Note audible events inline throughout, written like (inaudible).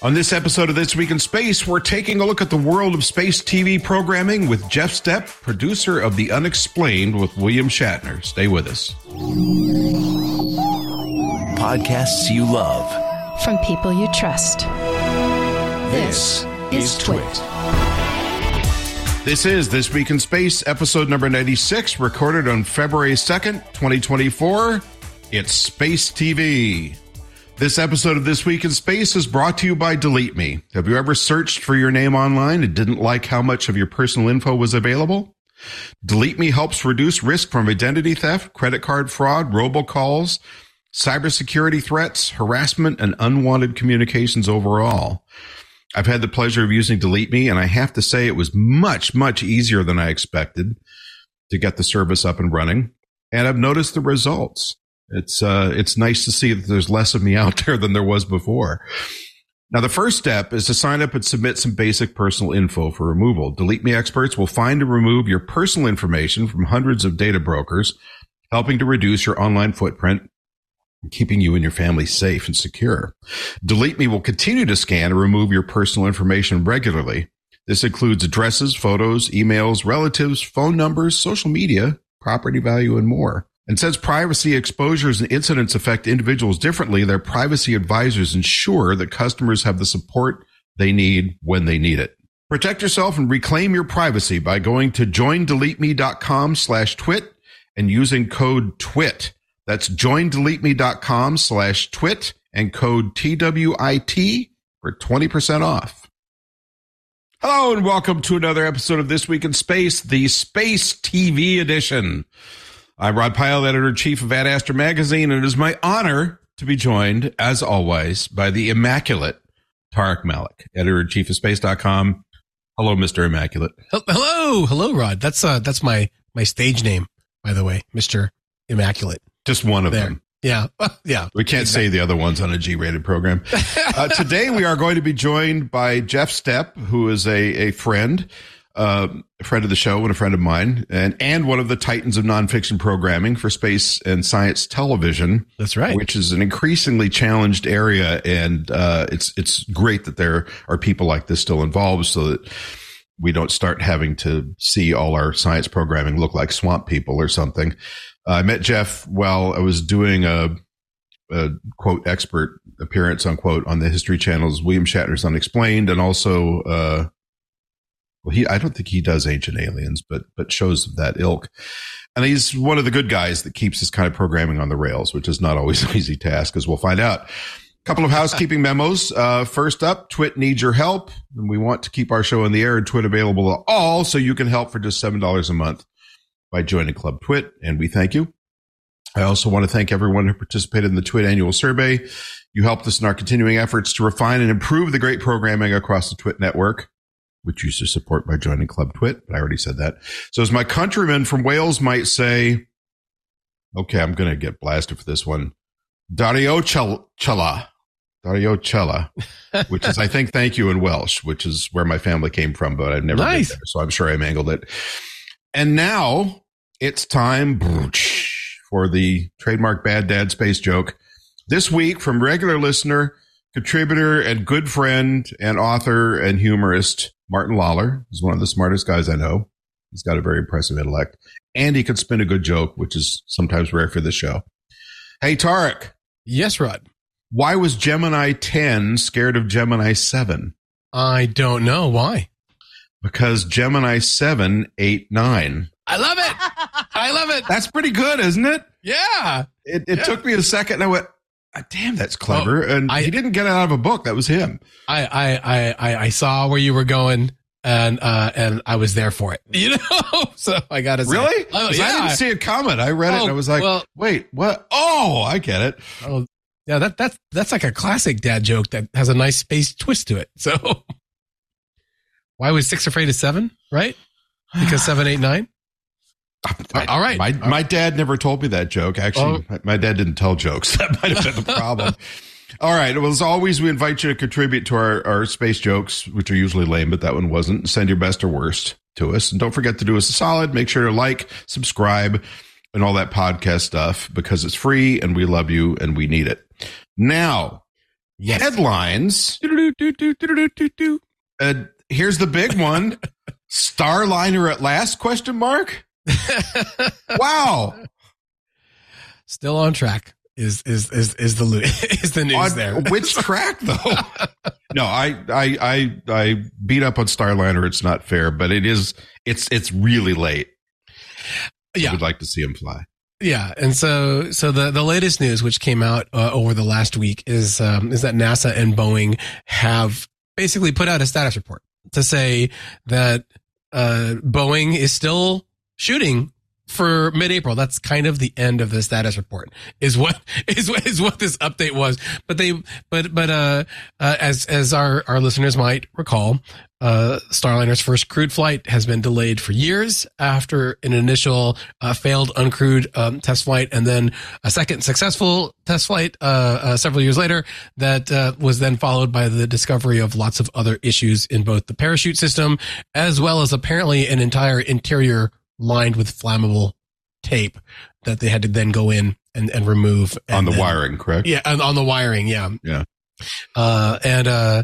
On this episode of This Week in Space, we're taking a look at the world of space TV programming with Jeff Stepp, producer of The UnXplained with William Shatner. Stay with us. Podcasts you love. From people you trust. This, is Twit. This is This Week in Space, episode number 96, recorded on February 2nd, 2024. It's Space TV. This episode of This Week in Space is brought to you by Delete Me. Have you ever searched for your name online and didn't like how much of your personal info was available? Delete Me helps reduce risk from identity theft, credit card fraud, robocalls, cybersecurity threats, harassment, and unwanted communications overall. I've had the pleasure of using Delete Me, and I have to say it was much, much easier than I expected to get the service up and running. And I've noticed the results. It's uh, it's nice to see that there's less of me (laughs) out there than there was before. Now, the first step is to sign up and submit some basic personal info for removal. Delete Me experts will find and remove your personal information from hundreds of data brokers, helping to reduce your online footprint keeping you and your family safe and secure. Delete Me will continue to scan and remove your personal information regularly. This includes addresses, photos, emails, relatives, phone numbers, social media, property value, and more. And since privacy exposures and incidents affect individuals differently, their privacy advisors ensure that customers have the support they need when they need it. Protect yourself and reclaim your privacy by going to joindeleteme.com slash twit and using code TWIT. That's joindeleteme.com slash twit and code TWIT for 20% off. Hello and welcome to another episode of This Week in Space, the Space TV edition. I'm Rod Pyle, editor chief of Ad Astra Magazine, and it is my honor to be joined, as always, by the immaculate Tariq Malik, editor chief of space.com. Hello, Mr. Immaculate. Hello, hello, Rod. That's uh, that's my my stage name, by the way, Mister Immaculate. Just one of There. them. Yeah, (laughs) yeah. We can't say the other ones on a G rated program. (laughs) Uh, today we are going to be joined by Jeff Stepp, who is a, a friend, uh, a friend of the show and a friend of mine, and, and one of the titans of nonfiction programming for space and science television. That's right. Which is an increasingly challenged area. And, uh, it's, it's great that there are people like this still involved so that we don't start having to see all our science programming look like swamp people or something. Uh, I met Jeff while I was doing a, a quote expert appearance unquote on the History Channel's William Shatner's UnXplained, and also uh, well, he I don't think he does Ancient Aliens, but but shows of that ilk. And he's one of the good guys that keeps this kind of programming on the rails, which is not always (laughs) an easy task, as we'll find out. Couple of housekeeping memos. Uh, first up, Twit needs your help, and we want to keep our show in the air and Twit available to all, so you can help for just seven dollars a month by joining Club Twit, and we thank you. I also want to thank everyone who participated in the Twit annual survey. You helped us in our continuing efforts to refine and improve the great programming across the Twit network, which you should support by joining Club Twit. But I already said that. So as my countrymen from Wales might say, okay, I'm going to get blasted for this one. Dario Cella. Dario Cella, (laughs) which is, I think, thank you in Welsh, which is where my family came from, but I've never Nice. been there. So I'm sure I mangled it. And now it's time for the trademark bad dad space joke. This week from regular listener, contributor and good friend and author and humorist Martin Lawler. He's one of the smartest guys I know. He's got a very impressive intellect and he can spin a good joke, which is sometimes rare for the show. Hey, Tariq, Yes, Rod. why was Gemini 10 scared of Gemini 7? I don't know why. Because Gemini 7 ate 9. I love it. I love it. That's pretty good, isn't it? Yeah. It, it Yeah. took me a second and I went, "Ah, damn, that's clever. and I- he didn't get it out of a book. That was him. I I I I, I saw where you were going. And uh and I was there for it, (laughs) you know. (laughs) so I got to Really? Oh yeah. I didn't see it coming. I read it and I Oh, was like, well- wait, what? Oh, I get it. Oh, yeah, that that's that's like a classic dad joke that has a nice space twist to it. (laughs) So, why was six afraid of seven? Right? Because (sighs) seven, eight, nine. I- all right. My, my dad never told me that joke. Actually, Oh. my, dad didn't tell jokes. (laughs) That might have been the problem. (laughs) All right. Well, as always, we invite you to contribute to our, our space jokes, which are usually lame, but that one wasn't. Send your best or worst to us. And don't forget to do us a solid. Make sure to like, subscribe, and all that podcast stuff because it's free and we love you and we need it. Now, Yes. Headlines. Uh, here's the big one. (laughs) Starliner at last? Question mark. (laughs) Wow. Still on track is is is is the (laughs) is the news On there. (laughs) which track though? no, I, I I I beat up on Starliner. It's not fair, but it is. It's it's really late. I yeah, would like to see him fly. yeah, and so so the the latest news which came out uh, over the last week is um, is that NASA and Boeing have basically put out a status report to say that uh, Boeing is still shooting for mid-April. That's kind of the end of the status report. Is what (laughs) is what is what this update was. But they but but uh, uh as as our our listeners might recall, uh Starliner's first crewed flight has been delayed for years after an initial uh, failed uncrewed um, test flight and then a second successful test flight uh, uh several years later that uh, was then followed by the discovery of lots of other issues in both the parachute system as well as apparently an entire interior lined with flammable tape that they had to then go in and, and remove on the then- wiring, correct? yeah, on, on the wiring, yeah. Yeah. Uh, and, uh,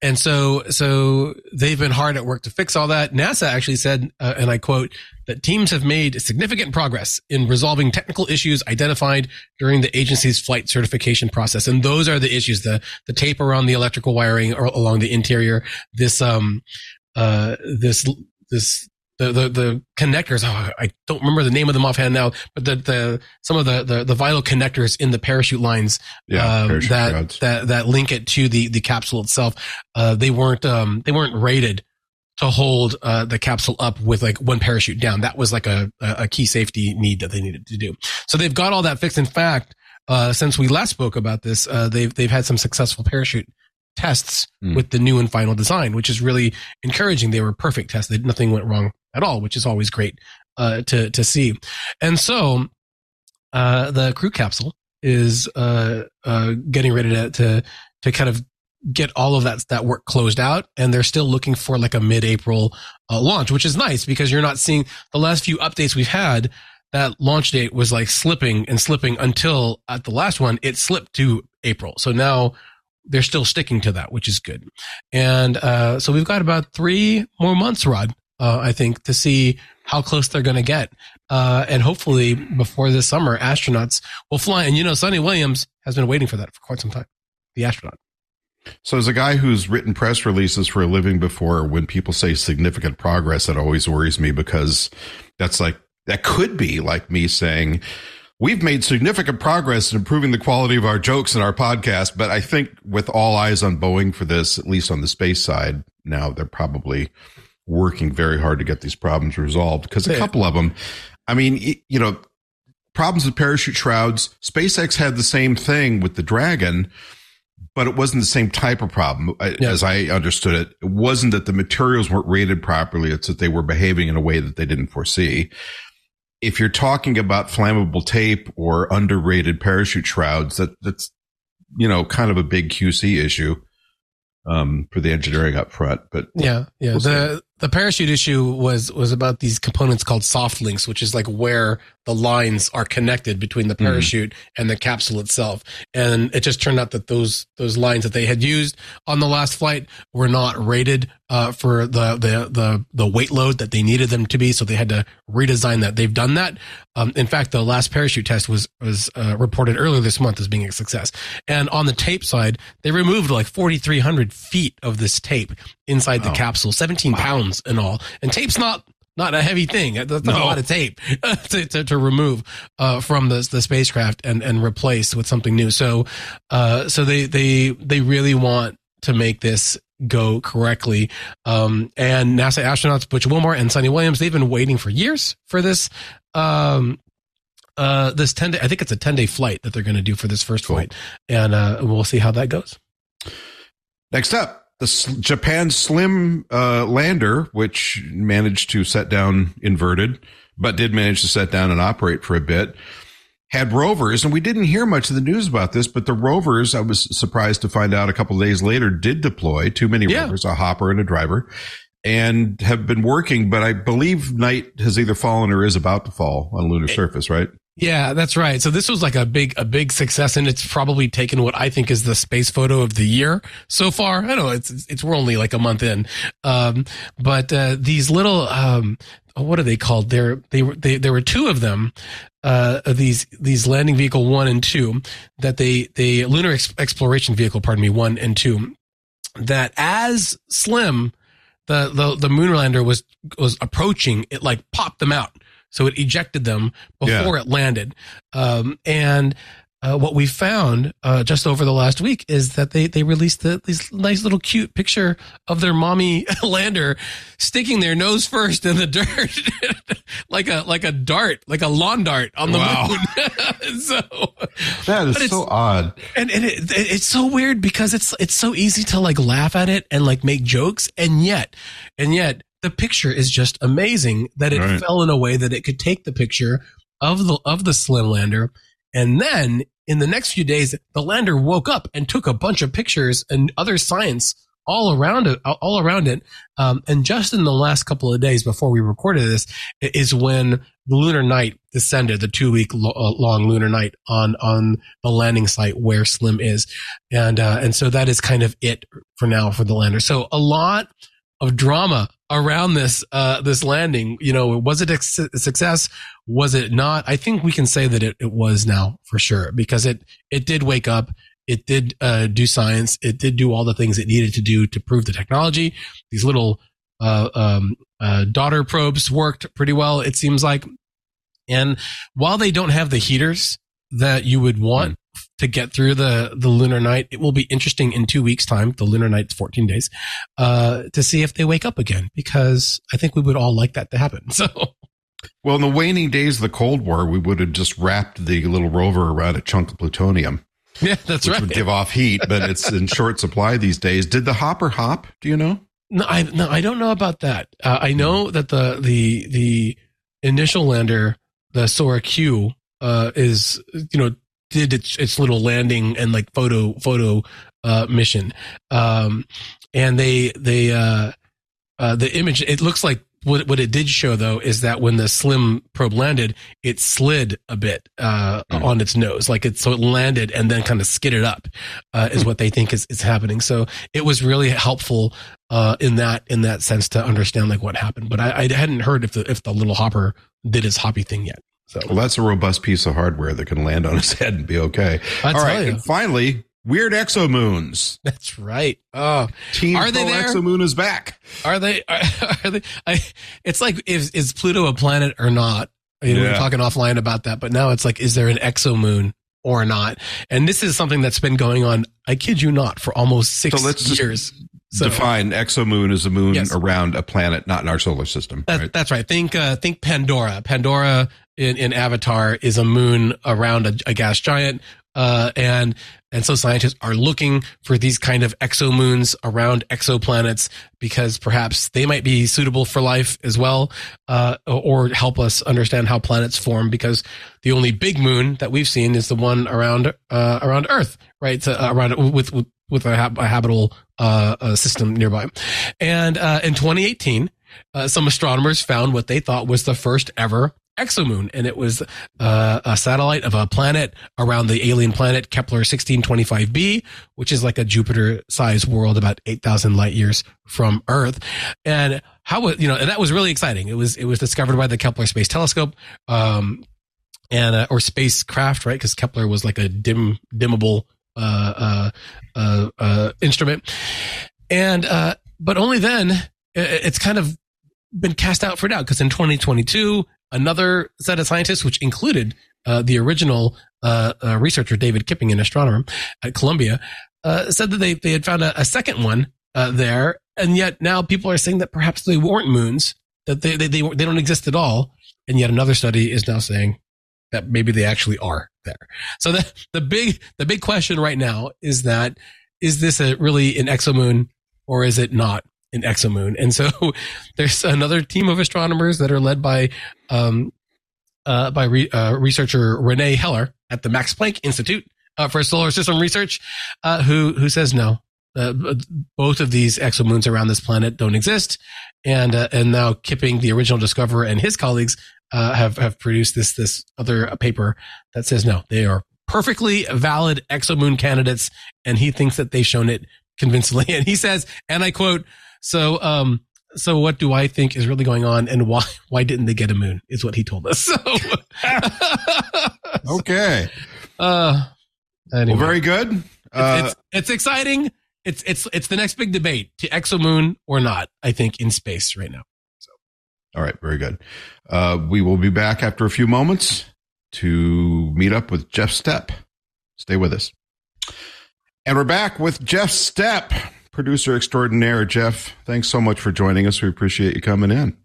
and so, so they've been hard at work to fix all that. NASA actually said, uh, and I quote, that teams have made significant progress in resolving technical issues identified during the agency's flight certification process. And those are the issues, the, the tape around the electrical wiring or along the interior, this, um, uh, this, this, the, the, the connectors. Oh, I don't remember the name of them offhand now, but the, the, some of the, the, the vital connectors in the parachute lines Yeah, um, parachute that shrouds. that that link it to the the capsule itself. Uh, they weren't um, they weren't rated to hold uh, the capsule up with like one parachute down. That was like a a a key safety need that they needed to do. So they've got all that fixed. In fact, uh, since we last spoke about this, uh, they've they've had some successful parachute tests Hmm. with the new and final design, which is really encouraging. They were perfect tests. They, nothing went wrong at all, which is always great uh, to to see. And so uh, the crew capsule is uh, uh, getting ready to, to to kind of get all of that that work closed out, and they're still looking for like a mid-April uh, launch, which is nice because you're not seeing the last few updates we've had. That launch date was like slipping and slipping until at the last one it slipped to April. So now they're still sticking to that, which is good. And uh, so we've got about three more months, Rod, uh, I think, to see how close they're going to get. Uh, and hopefully before this summer, astronauts will fly. And you know, Suni Williams has been waiting for that for quite some time. The astronaut. So, as a guy who's written press releases for a living before, when people say significant progress, it always worries me because that's like, that could be like me saying, we've made significant progress in improving the quality of our jokes in our podcast. But I think with all eyes on Boeing for this, at least on the space side, now they're probably working very hard to get these problems resolved because a couple of them, I mean, you know, problems with parachute shrouds. SpaceX had the same thing with the Dragon, but it wasn't the same type of problem uh, Yeah. as I understood it. It wasn't that the materials weren't rated properly. It's that they were behaving in a way that they didn't foresee. If you're talking about flammable tape or underrated parachute shrouds, that that's, you know, kind of a big QC issue, um, for the engineering up front. But Yeah, yeah. We'll the the parachute issue was was about these components called soft links, which is like where the lines are connected between the Mhm. parachute and the capsule itself. And it just turned out that those those lines that they had used on the last flight were not rated uh, for the the the the weight load that they needed them to be, so they had to redesign that. They've done that. Um, in fact, the last parachute test was was uh, reported earlier this month as being a success. And on the tape side, they removed like 4,300 feet of this tape inside the Wow. capsule, 17 pounds in all. And tape's not not a heavy thing. That's not a lot of tape (laughs) to, to, to remove uh, from the the spacecraft and and replace with something new. So uh, so they they they really want to make this go correctly. Um, and NASA astronauts Butch Wilmore and Suni Williams, they've been waiting for years for this. Um, uh, this 10 day, I think it's a 10 day flight that they're going to do for this first Cool. flight. And, uh, we'll see how that goes. Next up, the S- Japan Slim uh, lander, which managed to set down inverted, but did manage to set down and operate for a bit, had rovers, and we didn't hear much of the news about this, but the rovers, I was surprised to find out a couple of days later, did deploy too many Yeah. rovers, a hopper and a driver, and have been working. But I believe night has either fallen or is about to fall on lunar surface, right? Yeah, that's right. So this was like a big, a big success and it's probably taken what I think is the space photo of the year so far. I know it's, it's, we're only like a month in. Um, but, uh, these little, um, what are they called? There, they were, they, there were two of them, uh, these, these landing vehicle one and two that they, they lunar ex- exploration vehicle, pardon me, one and two that as slim, the, the, the moonlander was, was approaching, it like popped them out so it ejected them before yeah. it landed. Um, and uh, what we found uh, just over the last week is that they they released the, this nice little cute picture of their mommy (laughs) lander sticking their nose first in the (laughs) dirt, like a like a dart, like a lawn dart on the wow. moon. (laughs) so that is so odd, and and it, it, it's so weird because it's it's so easy to like laugh at it and like make jokes, and yet and yet the picture is just amazing that it right. fell in a way that it could take the picture of the of the slim lander and then in the next few days the lander woke up and took a bunch of pictures and other science all around it all around it. Um, and just in the last couple of days before we recorded this is when the lunar night descended the two week lo- uh, long lunar night on on the landing site where slim is. And uh, and so that is kind of it for now for the lander. So a lot of drama around this uh, this landing. You know, was it a success? Was it not? I think we can say that it, it was now for sure because it it did wake up. It did uh, do science. It did do all the things it needed to do to prove the technology. These little uh, um, uh, daughter probes worked pretty well. It seems like, and while they don't have the heaters that you would want mm to get through the the lunar night. It will be interesting in two weeks' time. The lunar night's fourteen days, uh, to see if they wake up again because I think we would all like that to happen. (laughs) So. Well, in the waning days of the Cold War, we would have just wrapped the little rover around a chunk of plutonium. Yeah, that's which right. Would give off heat, but it's in (laughs) short supply these days. Did the hopper hop? Do you know? No, I no, I don't know about that. Uh, I know that the the the initial lander, the Sora Q, uh, is you know did its its little landing and like photo photo uh, mission, um, and they they uh, uh, the image it looks like what what it did show though is that when the slim probe landed, it slid a bit uh, mm. on its nose, like it so it landed and then kind of skidded up, uh, is what they think is is happening. So it was really helpful uh, in that in that sense to understand like what happened. But I, I hadn't heard if the if the little hopper did his hoppy thing yet. So well, that's a robust piece of hardware that can land on his head and be okay. I All right, you. and finally, weird exomoons. (laughs) That's right. Oh, Team are they there? Exomoon is back. Are they? Are, (laughs) are they? I, it's like is is Pluto a planet or not? You know, yeah. we are talking offline about that, but now it's like, is there an exomoon or not? And this is something that's been going on. I kid you not, for almost six so let's years. So, define exomoon as a moon yes. around a planet, not in our solar system. That, right? That's right. Think uh, think Pandora. Pandora in, in Avatar is a moon around a, a gas giant. Uh, and and so scientists are looking for these kind of exomoons around exoplanets because perhaps they might be suitable for life as well, uh, or help us understand how planets form. Because the only big moon that we've seen is the one around uh, around Earth, right? So, uh, around with with a, a habitable uh, system nearby. And uh, in 2018, uh, some astronomers found what they thought was the first ever exomoon, and it was uh, a satellite of a planet around the alien planet Kepler 1625b, which is like a Jupiter-sized world about 8,000 light years from Earth. And how you know, and that was really exciting. It was it was discovered by the Kepler Space Telescope. Um, and uh, or spacecraft, right? Because Kepler was like a dim, dimmable uh, uh, uh, uh instrument, and uh, but only then it's kind of been cast out for now because in 2022 another set of scientists, which included uh, the original uh, uh, researcher David Kipping, an astronomer at Columbia, uh, said that they they had found a, a second one uh, there, and yet now people are saying that perhaps they weren't moons, that they they they, they don't exist at all, and yet another study is now saying that maybe they actually are there. So the the big the big question right now is that is this a really an exomoon or is it not? An exomoon. And so (laughs) there's another team of astronomers that are led by um, uh, by re- uh, researcher René Heller at the Max Planck Institute uh, for Solar System Research, uh, who who says no. Uh, both of these exomoons around this planet don't exist, and uh, and now Kipping, the original discoverer, and his colleagues have have produced this this other paper that says no, they are perfectly valid exomoon candidates, and he thinks that they've shown it convincingly. (laughs) And he says, and I quote, "So, um, so what do I think is really going on, and why (laughs) why didn't they get a moon?" Is what he told us. (laughs) So, (laughs) okay. Uh, anyway. Well, very good. Uh, it's, it's, it's exciting. It's it's it's the next big debate to exomoon or not. I think in space right now. all right. Very good. Uh, we will be back after a few moments to meet up with Jeff Stepp. Stay with us. And we're back with Jeff Stepp, producer extraordinaire. Jeff, thanks so much for joining us. We appreciate you coming in.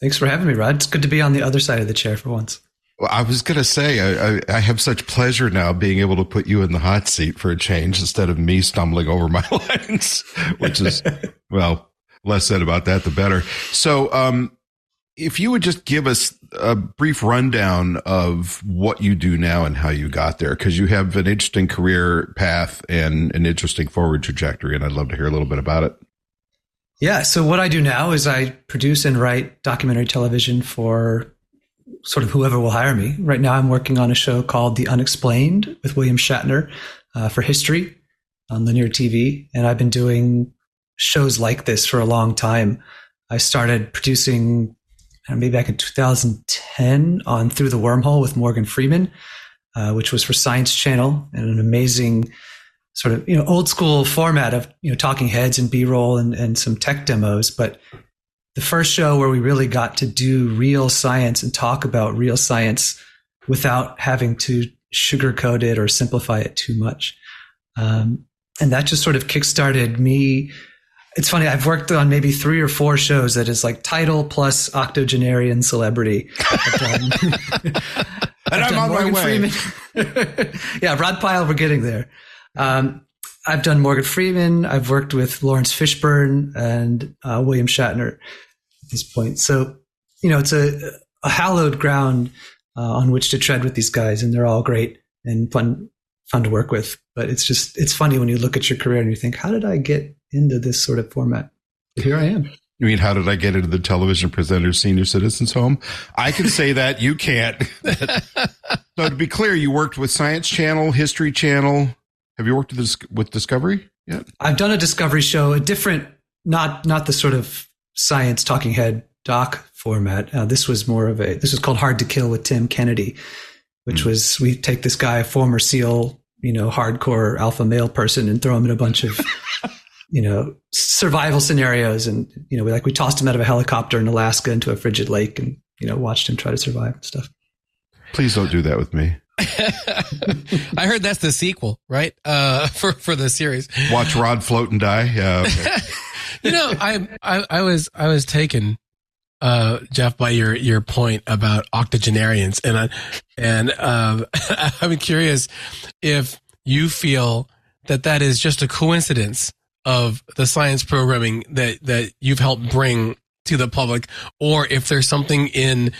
Thanks for having me, Rod. It's good to be on the other side of the chair for once. Well, I was going to say, I, I, I have such pleasure now being able to put you in the hot seat for a change instead of me stumbling over my (laughs) lines, which is, well, less said about that, the better. So, um, if you would just give us a brief rundown of what you do now and how you got there, because you have an interesting career path and an interesting forward trajectory, and I'd love to hear a little bit about it. Yeah. So what I do now is I produce and write documentary television for sort of whoever will hire me. Right now, I'm working on a show called The UnXplained with William Shatner uh, for history on linear TV, and I've been doing shows like this for a long time. I started producing maybe back in 2010 on Through the Wormhole with Morgan Freeman, uh, which was for Science Channel and an amazing sort of you know old school format of you know talking heads and b-roll and, and some tech demos. But the first show where we really got to do real science and talk about real science without having to sugarcoat it or simplify it too much. Um, and that just sort of kickstarted me it's funny i've worked on maybe three or four shows that is like title plus octogenarian celebrity (laughs) and i'm on my way (laughs) yeah rod pyle we're getting there um, I've done Morgan Freeman. I've worked with Laurence Fishburne and uh, William Shatner at this point. So, you know, it's a, a hallowed ground uh, on which to tread with these guys, and they're all great and fun, fun to work with. But it's just, it's funny when you look at your career and you think, how did I get into this sort of format? Here I am. You mean, how did I get into the television presenter senior citizens home? I can say (laughs) that you can't. (laughs) so to be clear, you worked with Science Channel, History Channel, have you worked with, with Discovery yet? I've done a Discovery show, a different, not not the sort of science talking head doc format. Uh, this was more of a. This was called Hard to Kill with Tim Kennedy, which mm. was we take this guy, a former SEAL, you know, hardcore alpha male person, and throw him in a bunch of. (laughs) you know, survival scenarios. And, you know, we like, we tossed him out of a helicopter in Alaska into a frigid lake and, you know, watched him try to survive and stuff. Please don't do that with me. (laughs) I heard that's the sequel, right? Uh, (laughs) for for the series. Watch Rod float and die. Yeah. Okay. (laughs) you know, I, I I was I was taken, uh, Jeff, by your your point about octogenarians, and I, and um, I'm curious if you feel that that is just a coincidence of the science programming that that you've helped bring to the public, or if there's something in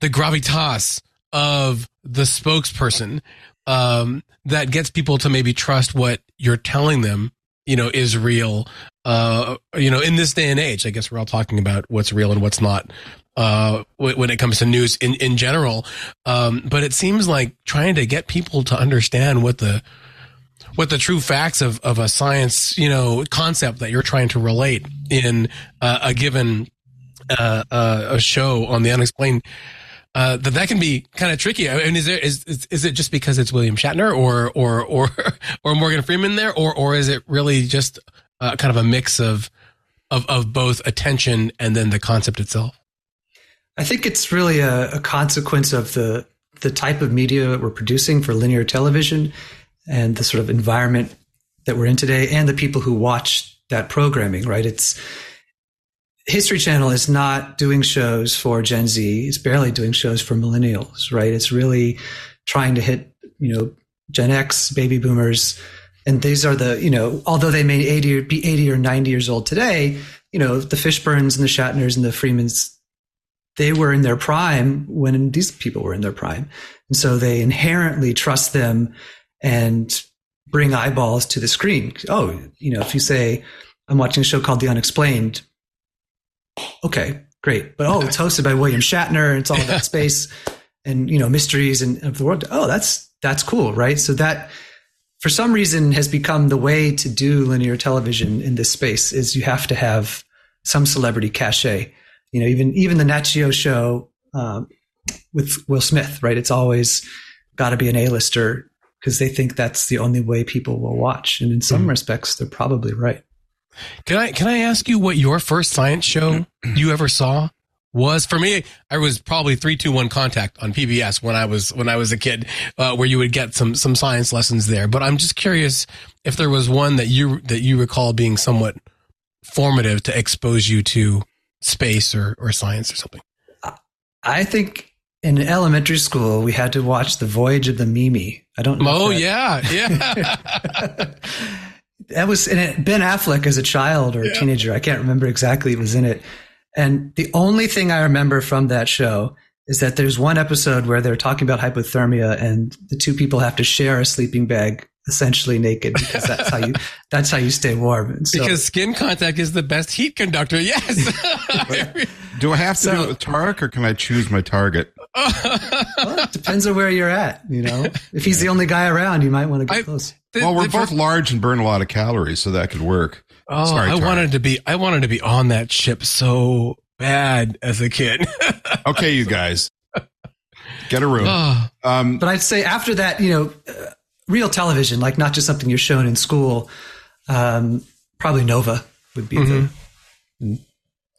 the gravitas of the spokesperson um, that gets people to maybe trust what you're telling them you know is real uh you know in this day and age. I guess we're all talking about what's real and what's not uh when it comes to news in in general. Um but it seems like trying to get people to understand what the what the true facts of of a science you know concept that you're trying to relate in uh, a given uh, uh, a show on the unexplained uh, that that can be kind of tricky. I mean, is there is, is is it just because it's William Shatner or or or (laughs) or Morgan Freeman there, or or is it really just uh, kind of a mix of of of both attention and then the concept itself? I think it's really a, a consequence of the the type of media we're producing for linear television and the sort of environment that we're in today and the people who watch that programming. Right? It's History Channel is not doing shows for Gen Z. It's barely doing shows for millennials, right? It's really trying to hit, you know, Gen X, baby boomers. And these are the, you know, although they may 80 or be 80 or 90 years old today, you know, the Fishburnes and the Shatners and the Freemans, they were in their prime when these people were in their prime. And so they inherently trust them and bring eyeballs to the screen. Oh, you know, if you say, I'm watching a show called The UnXplained, okay, great. But oh, it's hosted by William Shatner and it's all about (laughs) space and you know mysteries and of the world. Oh, that's that's cool, right? So that for some reason has become the way to do linear television in this space is you have to have some celebrity cachet. You know, even even the Nat Geo show um, with Will Smith, right? It's always got to be an A-lister because they think that's the only way people will watch. And in some mm. respects, they're probably right. Can I can I ask you what your first science show you ever saw was? For me, I was probably three two one contact on PBS when I was when I was a kid, uh, where you would get some some science lessons there. But I'm just curious if there was one that you that you recall being somewhat formative to expose you to space or or science or something. I think in elementary school we had to watch the Voyage of the Mimi. I don't know. Oh yeah, yeah. (laughs) that was in it. Ben Affleck as a child or a yeah. teenager. I can't remember exactly. It was in it. And the only thing I remember from that show is that there's one episode where they're talking about hypothermia and the two people have to share a sleeping bag essentially naked because that's how you (laughs) that's how you stay warm. So, because skin contact is the best heat conductor. Yes. (laughs) do I have to so, do it with Tariq or can I choose my target? Well, (laughs) depends on where you're at. You know, if he's the only guy around, you might want to get I, close. The, well, we're both large and burn a lot of calories, so that could work. Oh, Sorry, I wanted to be. I wanted to be on that ship so bad as a kid. (laughs) okay, you guys, get a room. Oh. (sighs) Um, but I'd say after that, you know, uh, real television, like not just something you're shown in school. Um, probably Nova would be mm-hmm. the.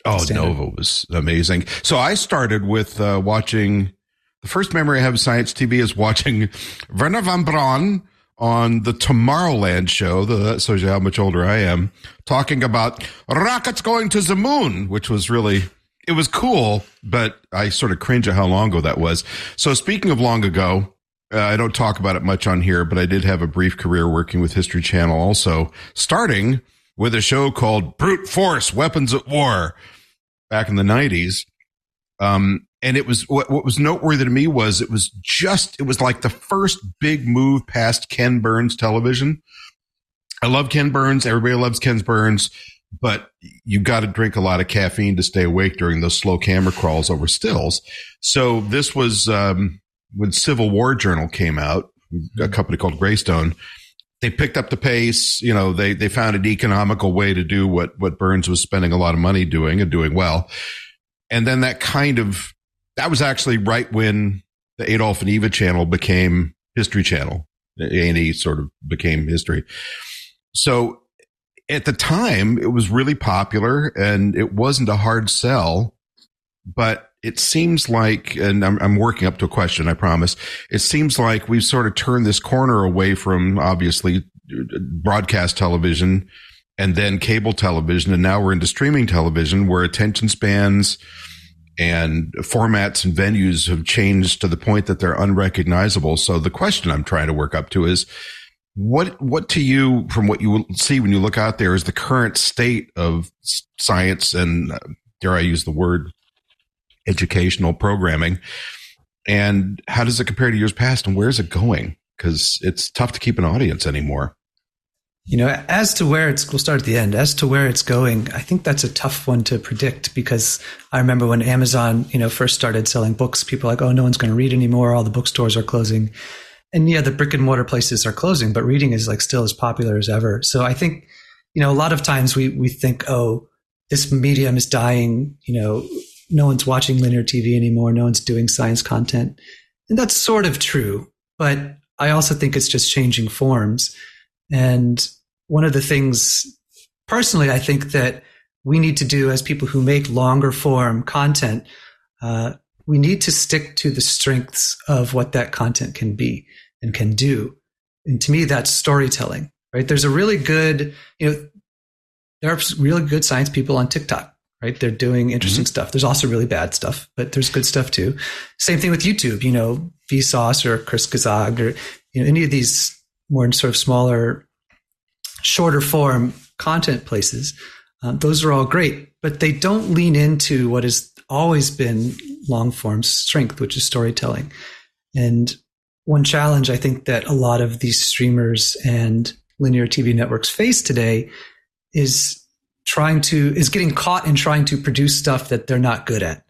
Oh, standard. Nova was amazing. So I started with uh, watching. The first memory I have of science TV is watching (laughs) Wernher von Braun on the Tomorrowland show. The, that shows you how much older I am. Talking about rockets going to the moon, which was really it was cool, but I sort of cringe at how long ago that was. So speaking of long ago, uh, I don't talk about it much on here, but I did have a brief career working with History Channel also, starting with a show called Brute Force Weapons at War back in the 90s. Um, and it was what, what was noteworthy to me was it was just it was like the first big move past Ken Burns television. I love Ken Burns. Everybody loves Ken Burns, but you got to drink a lot of caffeine to stay awake during those slow camera crawls over stills. So this was um, when Civil War Journal came out, a company called Greystone. They picked up the pace. You know, they they found an economical way to do what what Burns was spending a lot of money doing and doing well. And then that kind of that was actually right when the Adolf and Eva channel became History Channel. A&E sort of became history. So at the time, it was really popular and it wasn't a hard sell, but it seems like, and I'm, I'm, working up to a question, I promise. It seems like we've sort of turned this corner away from obviously broadcast television and then cable television. And now we're into streaming television where attention spans and formats and venues have changed to the point that they're unrecognizable. So the question I'm trying to work up to is, what what to you from what you see when you look out there is the current state of science and uh, dare I use the word educational programming. And how does it compare to years past and where's it going? Because it's tough to keep an audience anymore. You know, as to where it's, we'll start at the end. As to where it's going, I think that's a tough one to predict because I remember when Amazon, you know, first started selling books, people like, oh, no one's going to read anymore. All the bookstores are closing. And yeah, the brick and mortar places are closing, but reading is like still as popular as ever. So I think, you know, a lot of times we, we think, oh, this medium is dying, you know, no one's watching linear TV anymore. No one's doing science content. And that's sort of true. But I also think it's just changing forms. And one of the things, personally, I think that we need to do as people who make longer form content, uh, we need to stick to the strengths of what that content can be and can do. And to me, that's storytelling, right? There's a really good, you know, there are really good science people on TikTok right? They're doing interesting mm-hmm. stuff. There's also really bad stuff, but there's good stuff too. Same thing with YouTube, you know, Vsauce or Kurzgesagt or you know, any of these more sort of smaller, shorter form content places. Um, those are all great, but they don't lean into what has always been long form strength, which is storytelling. And one challenge I think that a lot of these streamers and linear TV networks face today is trying to is getting caught in trying to produce stuff that they're not good at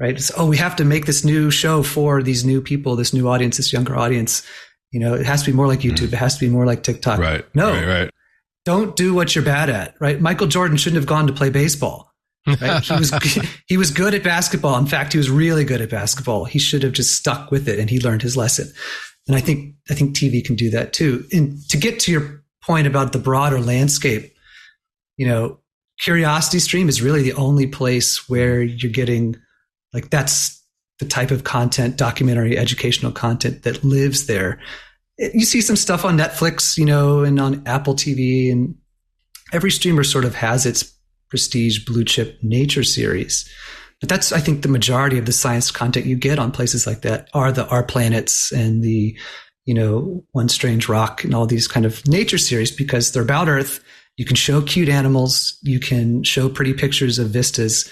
right? It's, oh we have to make this new show for these new people this new audience this younger audience. You know it has to be more like youtube. Mm. it has to be more like tiktok. Right. No. Right, right. Don't do what you're bad at right? Michael jordan shouldn't have gone to play baseball right? he was (laughs) he was good at basketball. In fact he was really good at basketball. He should have just stuck with it and he learned his lesson. And i think i think tv can do that too. And to get to your point about the broader landscape you know, Curiosity Stream is really the only place where you're getting like that's the type of content, documentary, educational content that lives there. You see some stuff on Netflix, you know, and on Apple TV, and every streamer sort of has its prestige blue chip nature series. But that's, I think, the majority of the science content you get on places like that are the Our Planets and the, you know, One Strange Rock and all these kind of nature series because they're about Earth you can show cute animals, you can show pretty pictures of vistas.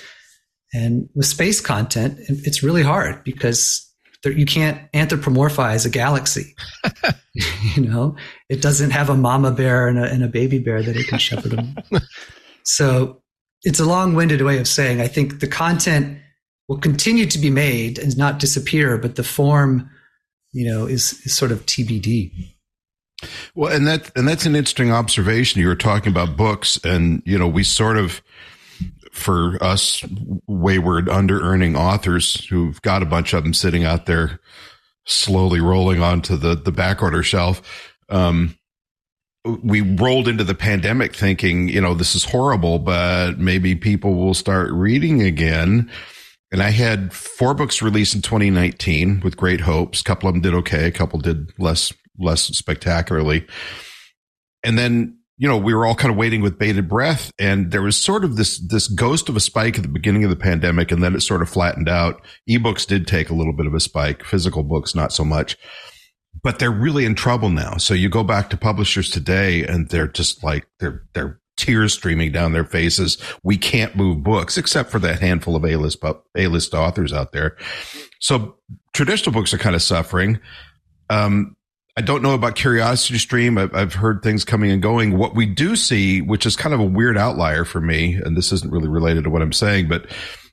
And with space content, it's really hard because there, you can't anthropomorphize a galaxy. (laughs) you know, it doesn't have a mama bear and a, and a baby bear that it can shepherd them. (laughs) so it's a long-winded way of saying I think the content will continue to be made and not disappear, but the form, you know, is, is sort of TBD. Well, and that and that's an interesting observation. You were talking about books, and you know, we sort of, for us wayward under earning authors who've got a bunch of them sitting out there, slowly rolling onto the the back order shelf. Um, we rolled into the pandemic thinking, you know, this is horrible, but maybe people will start reading again. And I had four books released in 2019 with great hopes. A couple of them did okay. A couple did less less spectacularly. And then, you know, we were all kind of waiting with bated breath and there was sort of this, this ghost of a spike at the beginning of the pandemic and then it sort of flattened out. Ebooks did take a little bit of a spike, physical books, not so much, but they're really in trouble now. So you go back to publishers today and they're just like, they're, they're tears streaming down their faces. We can't move books except for that handful of A-list, A-list authors out there. So traditional books are kind of suffering. Um, I don't know about Curiosity Stream. I've, I've, heard things coming and going. What we do see, which is kind of a weird outlier for me, and this isn't really related to what I'm saying, but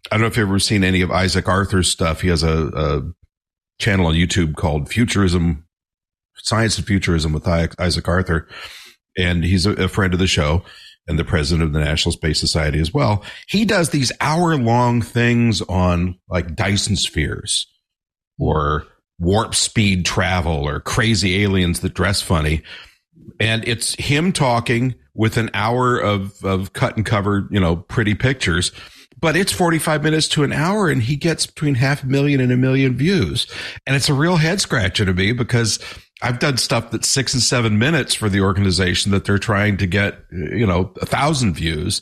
I don't know if you've ever seen any of Isaac Arthur's stuff. He has a, a channel on YouTube called Futurism, Science and Futurism with Isaac Arthur. And he's a, a friend of the show and the president of the National Space Society as well. He does these hour long things on like Dyson spheres or warp speed travel or crazy aliens that dress funny. And it's him talking with an hour of, of cut and cover, you know, pretty pictures. But it's 45 minutes to an hour and he gets between half a million and a million views. And it's a real head scratcher to me because I've done stuff that's six and seven minutes for the organization that they're trying to get, you know, a thousand views.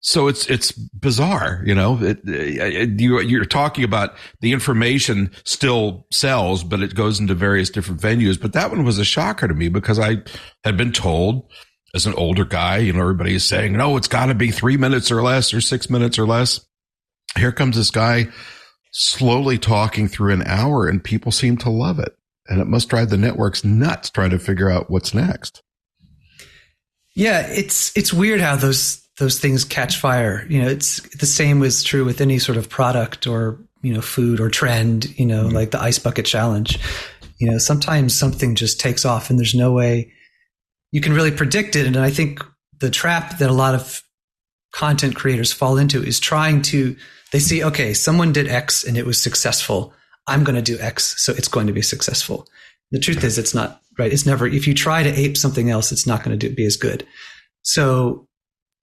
So it's it's bizarre, you know. It, it, you, you're talking about the information still sells, but it goes into various different venues. But that one was a shocker to me because I had been told as an older guy, you know, everybody is saying, no, it's got to be three minutes or less or six minutes or less. Here comes this guy slowly talking through an hour, and people seem to love it, and it must drive the networks nuts trying to figure out what's next. Yeah, it's it's weird how those those things catch fire. You know, it's the same was true with any sort of product or, you know, food or trend, you know, mm-hmm. like the ice bucket challenge. You know, sometimes something just takes off and there's no way you can really predict it. And I think the trap that a lot of content creators fall into is trying to, they see, okay, someone did X and it was successful. I'm going to do X, so it's going to be successful. The truth is, it's not right. It's never, if you try to ape something else, it's not going to do, be as good. So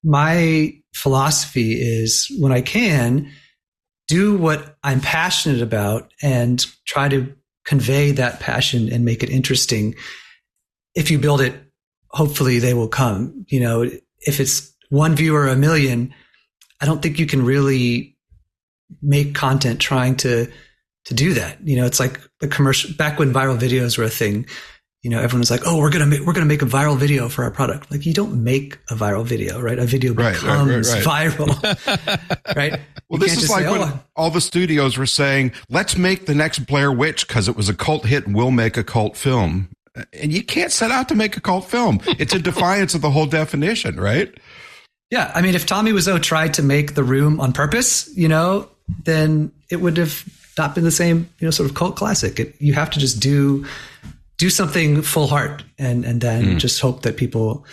my philosophy is when I can, do what I'm passionate about and try to convey that passion and make it interesting. If you build it, hopefully they will come. You know, if it's one viewer a million, I don't think you can really make content trying to to do that. You know, it's like the commercial back when viral videos were a thing you know, everyone was like, "Oh, we're gonna make we're gonna make a viral video for our product." Like, you don't make a viral video, right? A video becomes right, right, right, viral, (laughs) right? Well, you this is like say, when oh, all the studios were saying, "Let's make the next Blair Witch because it was a cult hit, and we'll make a cult film." And you can't set out to make a cult film; it's a (laughs) defiance of the whole definition, right? Yeah, I mean, if Tommy Wiseau tried to make The Room on purpose, you know, then it would have not been the same, you know, sort of cult classic. It, you have to just do do something full heart, and and then mm. just hope that people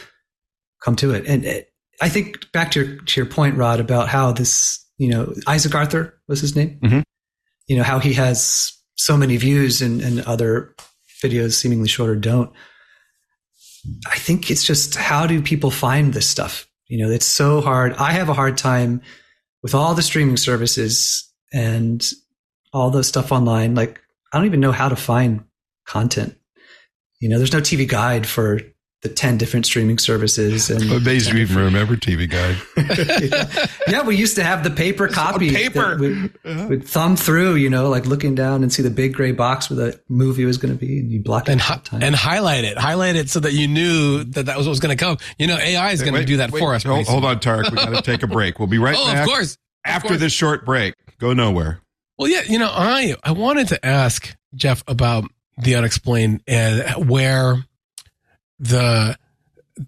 come to it. And it, I think back to your to your point, Rod, about how this, you know, Isaac Arthur was his name. Mm-hmm. You know how he has so many views, and and other videos seemingly shorter don't. I think it's just how do people find this stuff? You know, it's so hard. I have a hard time with all the streaming services and all the stuff online. Like, I don't even know how to find content. You know, there's no TV guide for the 10 different streaming services. And I'm amazed you even remember TV Guide. yeah. (laughs) yeah. we used to have the paper copy. Paper. We'd, uh-huh. we'd, thumb through, you know, like looking down and see the big gray box where the movie was going to be and you block it and, hi- and highlight it. Highlight it so that you knew that that was what was going to come. You know, AI is going to do that wait, for us. Hold, hold, on, Tariq. We got to take a break. We'll be right oh, back. of course. After of course. this short break. Go nowhere. Well, yeah, you know, I, I wanted to ask Jeff about the unexplained and where the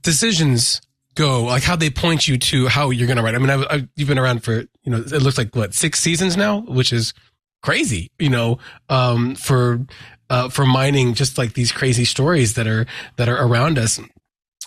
decisions go, like how they point you to how you're going to write. I mean, I, I, you've been around for, you know, it looks like what, six seasons now, which is crazy, you know, um, for, uh, for mining just like these crazy stories that are, that are around us.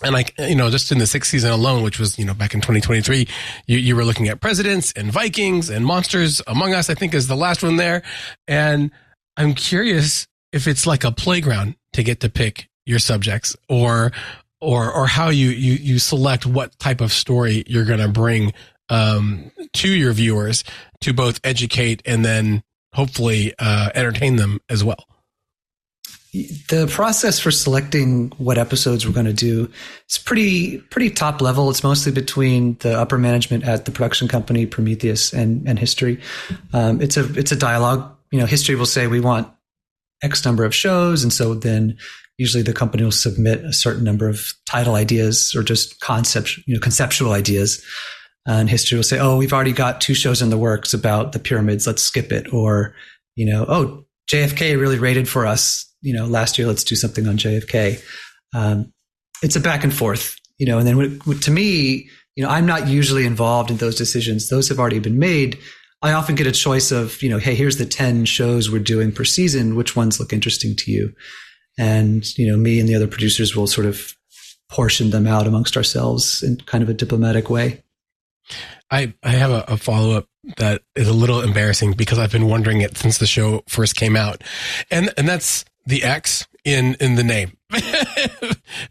And like, you know, just in the sixth season alone, which was, you know, back in 2023, you, you were looking at presidents and Vikings and monsters among us, I think is the last one there. And I'm curious if it's like a playground to get to pick your subjects or, or or how you you you select what type of story you're going to bring um, to your viewers to both educate and then hopefully uh, entertain them as well. The process for selecting what episodes we're going to do is pretty pretty top level. It's mostly between the upper management at the production company Prometheus and and History. Um, it's a it's a dialogue. You know, History will say we want X number of shows, and so then usually the company will submit a certain number of title ideas or just concept, you know, conceptual ideas. And history will say, oh, we've already got two shows in the works about the pyramids. Let's skip it. Or, you know, oh, JFK really rated for us, you know, last year. Let's do something on JFK. Um, it's a back and forth, you know, and then when, to me, you know, I'm not usually involved in those decisions. Those have already been made. I often get a choice of, you know, hey, here's the 10 shows we're doing per season. Which ones look interesting to you? and you know me and the other producers will sort of portion them out amongst ourselves in kind of a diplomatic way. I I have a, a follow up that is a little embarrassing because I've been wondering it since the show first came out, and and that's the X in in the name and,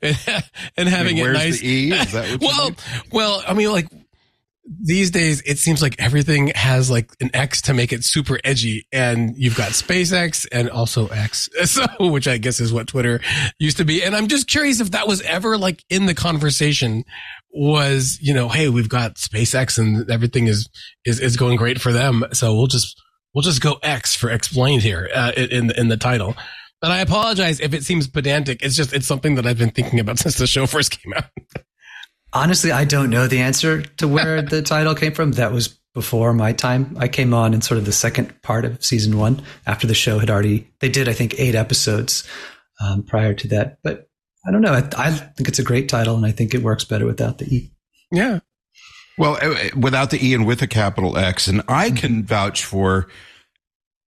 (laughs) and, having it nice. The e? (laughs) well, well, I mean, like these days it seems like everything has like an X to make it super edgy and you've got SpaceX and also X, (laughs) so, which I guess is what Twitter used to be. And I'm just curious if that was ever like in the conversation was, you know, Hey, we've got SpaceX and everything is, is, is going great for them. So we'll just, we'll just go X for explained here, uh, in, in the title. But I apologize if it seems pedantic. It's just, it's something that I've been thinking about (laughs) since the show first came out. Honestly, I don't know the answer to where (laughs) the title came from. That was before my time. I came on in sort of the second part of season one after the show had already, they did, I think, eight episodes um, prior to that. But I don't know. I, I, think it's a great title and I think it works better without the E. Yeah. Well, uh, uh, without the E and with a capital X. And I can mm-hmm. vouch for,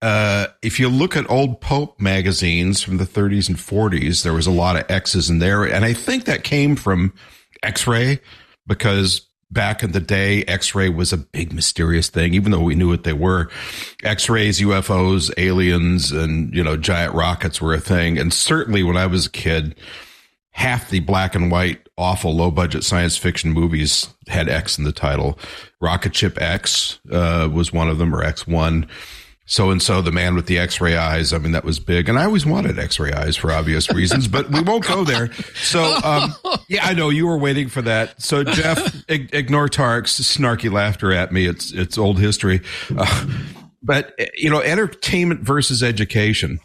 uh, if you look at old Pope magazines from the 30s and 40s, there was a lot of X's in there. And I think that came from, X-ray because back in the day, X-ray was a big mysterious thing, even though we knew what they were. X-rays, UFOs, aliens, and, you know, giant rockets were a thing. And certainly when I was a kid, half the black and white, awful, low budget science fiction movies had X in the title. Rocket Ship X, uh, was one of them or X1 so and so, the man with the X-ray eyes. I mean, that was big, and I always wanted X-ray eyes for obvious reasons, but we won't go there. So, um, (laughs) yeah, I know you were waiting for that. So, Jeff, ignore Tariq's snarky laughter at me. It's it's old history, uh, but you know, entertainment versus education.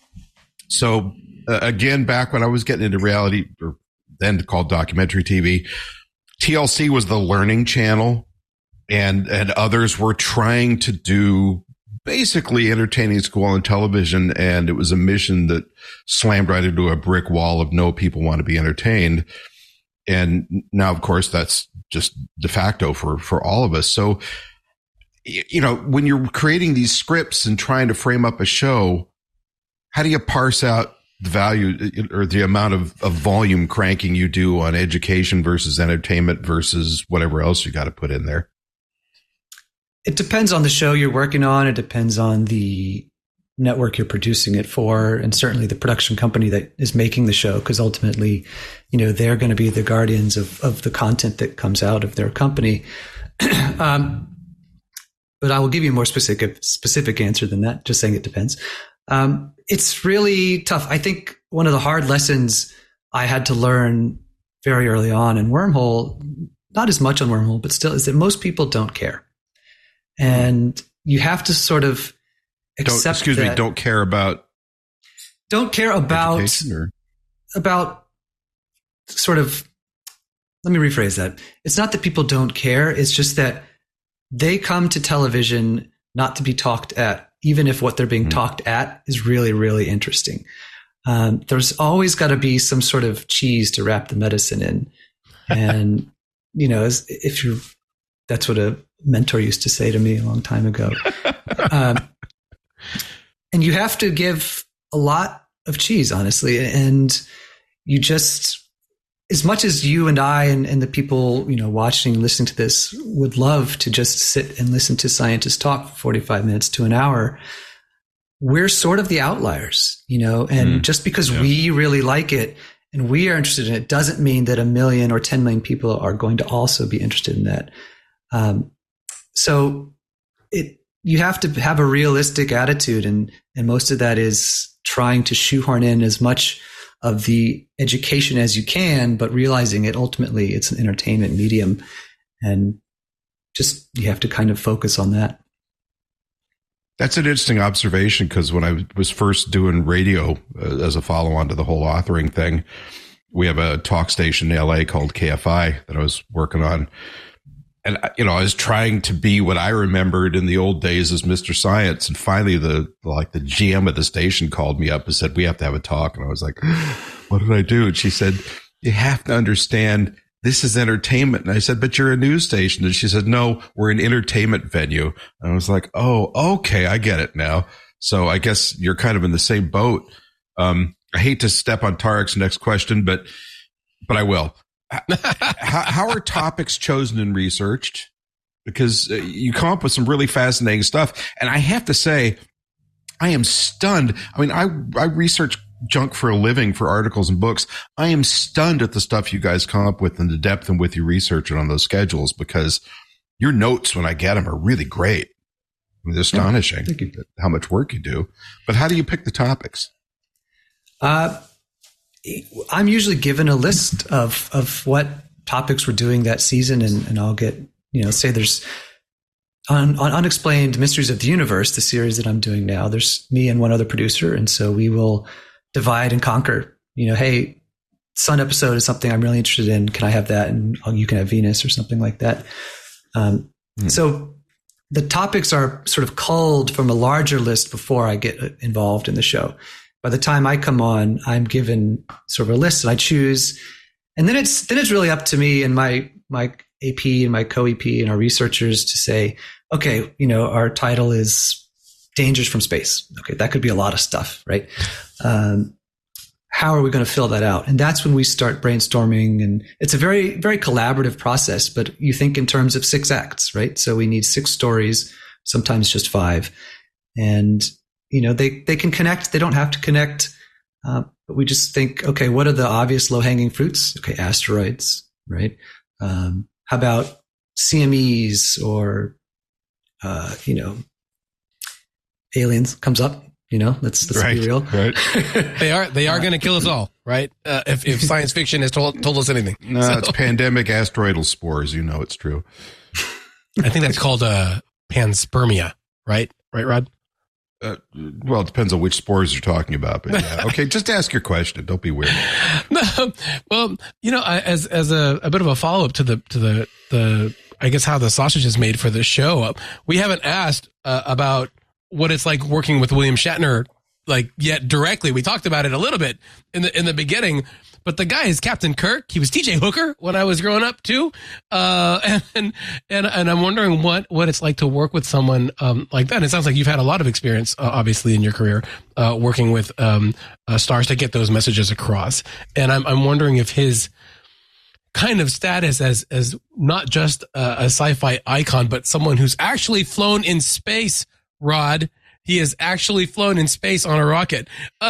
So, uh, again, back when I was getting into reality, or then called documentary TV, TLC was the learning channel, and and others were trying to do basically entertaining school on television. And it was a mission that slammed right into a brick wall of no people want to be entertained. And now, of course, that's just de facto for for all of us. So, you know, when you're creating these scripts and trying to frame up a show, how do you parse out the value uh, or the amount of, of volume cranking you do on education versus entertainment versus whatever else you got to put in there? It depends on the show you're working on. It depends on the network you're producing it for, and certainly the production company that is making the show, because ultimately, you know, they're going to be the guardians of, of the content that comes out of their company. (clears throat) um, but I will give you a more specific specific answer than that. Just saying it depends. Um, it's really tough. I think one of the hard lessons I had to learn very early on in Wormhole, not as much on Wormhole, but still, is that most people don't care, and you have to sort of accept. Don't, excuse me. Don't care about. Don't care about or? about sort of. Let me rephrase that. It's not that people don't care. It's just that they come to television not to be talked at even if what they're being mm. talked at is really, really interesting. Um, there's always got to be some sort of cheese to wrap the medicine in. (laughs) And, you know, as, if you, that's what a mentor used to say to me a long time ago. (laughs) Um, and you have to give a lot of cheese, honestly. And you just, as much as you and I and, and the people, you know, watching, and listening to this would love to just sit and listen to scientists talk for 45 minutes to an hour, we're sort of the outliers, you know, and mm, just because yeah. we really like it and we are interested in it doesn't mean that a million or 10 million people are going to also be interested in that. Um, so it, you have to have a realistic attitude and, and most of that is trying to shoehorn in as much of the education as you can, but realizing it ultimately it's an entertainment medium and just you have to kind of focus on that. That's an interesting observation because when I was first doing radio uh, as a follow on to the whole authoring thing, we have a talk station in LA called KFI that I was working on and you know, I was trying to be what I remembered in the old days as Mr. Science. And finally, the like the GM of the station called me up and said, "We have to have a talk." And I was like, (gasps) "What did I do?" And she said, "You have to understand." This is entertainment. And I said, but you're a news station. And she said, no, we're an entertainment venue. And I was like, oh, okay. I get it now. So I guess you're kind of in the same boat. Um, I hate to step on Tariq's next question, but, but I will how, how, are topics chosen and researched? Because uh, you come up with some really fascinating stuff. And I have to say, I am stunned. I mean, I, I research junk for a living for articles and books. I am stunned at the stuff you guys come up with and the depth and with you research it on those schedules because your notes when I get them are really great. I mean, they're astonishing yeah, how much work you do. But how do you pick the topics? Uh, I'm usually given a list of of what topics we're doing that season, and, and I'll get you know say there's on, on unexplained mysteries of the universe, the series that I'm doing now. There's me and one other producer, and so we will divide and conquer. You know, hey, Sun episode is something I'm really interested in. Can I have that? And you can have Venus or something like that. Um, hmm. So the topics are sort of culled from a larger list before I get involved in the show by the time I come on, I'm given sort of a list and I choose. And then it's then it's really up to me and my my AP and my co-EP and our researchers to say, okay, you know, our title is Dangers from Space. Okay, that could be a lot of stuff, right? Um, how are we going to fill that out? And that's when we start brainstorming. And it's a very, very collaborative process, but you think in terms of six acts, right? So we need six stories, sometimes just five. And you know, they, they can connect. They don't have to connect. Uh, but we just think, okay, what are the obvious low hanging fruits? Okay, asteroids, right? Um, how about CMEs or, uh, you know, aliens comes up? You know, let's, let's right, be real. Right. (laughs) they are they are going to kill us all, right? Uh, if, if science fiction has told told us anything. No, so. it's pandemic asteroidal spores. You know, it's true. I think that's called uh, panspermia, right? Right, Rod? Uh, well, it depends on which spores you're talking about, but yeah. (laughs) Okay, just ask your question. Don't be weird. (laughs) No, well, you know, as as a, a bit of a follow up to the to the the I guess how the sausage is made for the show, we haven't asked uh, about what it's like working with William Shatner like yet directly. We talked about it a little bit in the in the beginning, but the guy is Captain Kirk. He was TJ Hooker when I was growing up too. Uh, (laughs) and, and, and I'm wondering what, what it's like to work with someone, um, like that. And it sounds like you've had a lot of experience, uh, obviously in your career, uh, working with, um, uh, stars to get those messages across. And I'm, I'm wondering if his, kind of status as as not just a, a sci-fi icon, but someone who's actually flown in space. Rod, he has actually flown in space on a rocket. (laughs)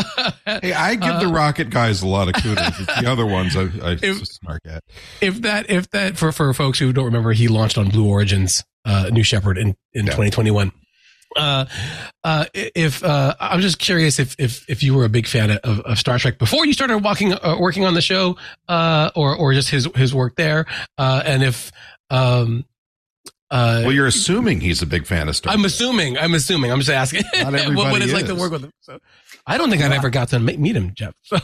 hey, I give the rocket guys a lot of kudos. It's the other ones I, I (laughs) If- smart at. if that if that for for folks who don't remember, he launched on Blue Origin's uh, New Shepard in in Yeah. 2021. Uh, uh, if uh, I'm just curious if if if you were a big fan of, of Star Trek before you started walking uh, working on the show, uh, or or just his his work there, uh, and if um, uh, Well, you're assuming he's a big fan of Star Trek. I'm assuming. I'm assuming. I'm just asking Not (laughs) what, everybody what it's like to work with him. So I don't think I've ever got to meet meet him, Jeff. So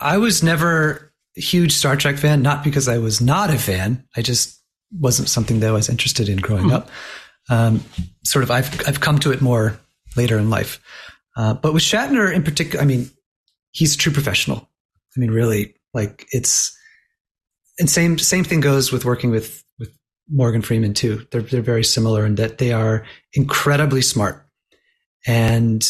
I was never a huge Star Trek fan, not because I was not a fan. I just wasn't something that I was interested in growing up. Um, sort of, I've I've come to it more later in life. Uh, but with Shatner in particular, I mean, he's a true professional. I mean, really, like it's, and same same thing goes with working with with Morgan Freeman too. They're they're very similar in that they are incredibly smart, and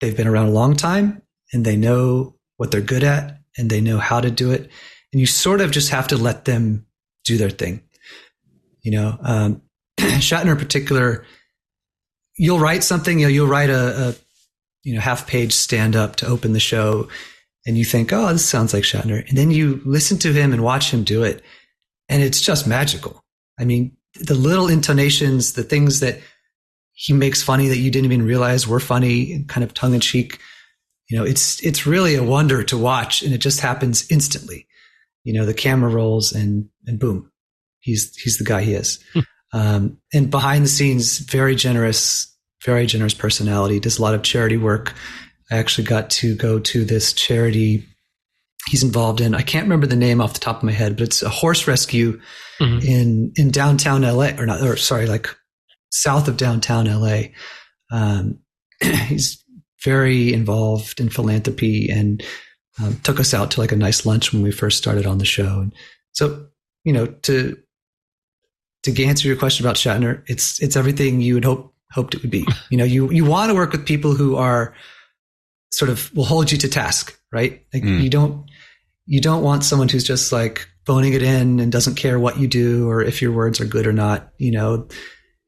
they've been around a long time, and they know what they're good at, and they know how to do it, and you sort of just have to let them do their thing. You know, um, (clears throat) Shatner in particular, you'll write something, you know, you'll write a, a you know half page stand up to open the show, and you think, oh, this sounds like Shatner, and then you listen to him and watch him do it, and it's just magical. I mean, the little intonations, the things that he makes funny that you didn't even realize were funny, kind of tongue in cheek. You know, it's it's really a wonder to watch, and it just happens instantly. You know, the camera rolls and and boom, he's he's the guy he is. um, and behind the scenes, very generous, very generous personality. Does a lot of charity work. I actually got to go to this charity he's involved in. I can't remember the name off the top of my head, but it's a horse rescue Mhm. in in downtown LA, or not, or sorry, like south of downtown LA. Um, (clears throat) he's very involved in philanthropy and um, took us out to like a nice lunch when we first started on the show. And so, you know, to to answer your question about Shatner, it's it's everything you would hope hoped it would be. (laughs) You know, you you want to work with people who are sort of will hold you to task, right? Like Mm. you don't you don't want someone who's just like phoning it in and doesn't care what you do or if your words are good or not. You know,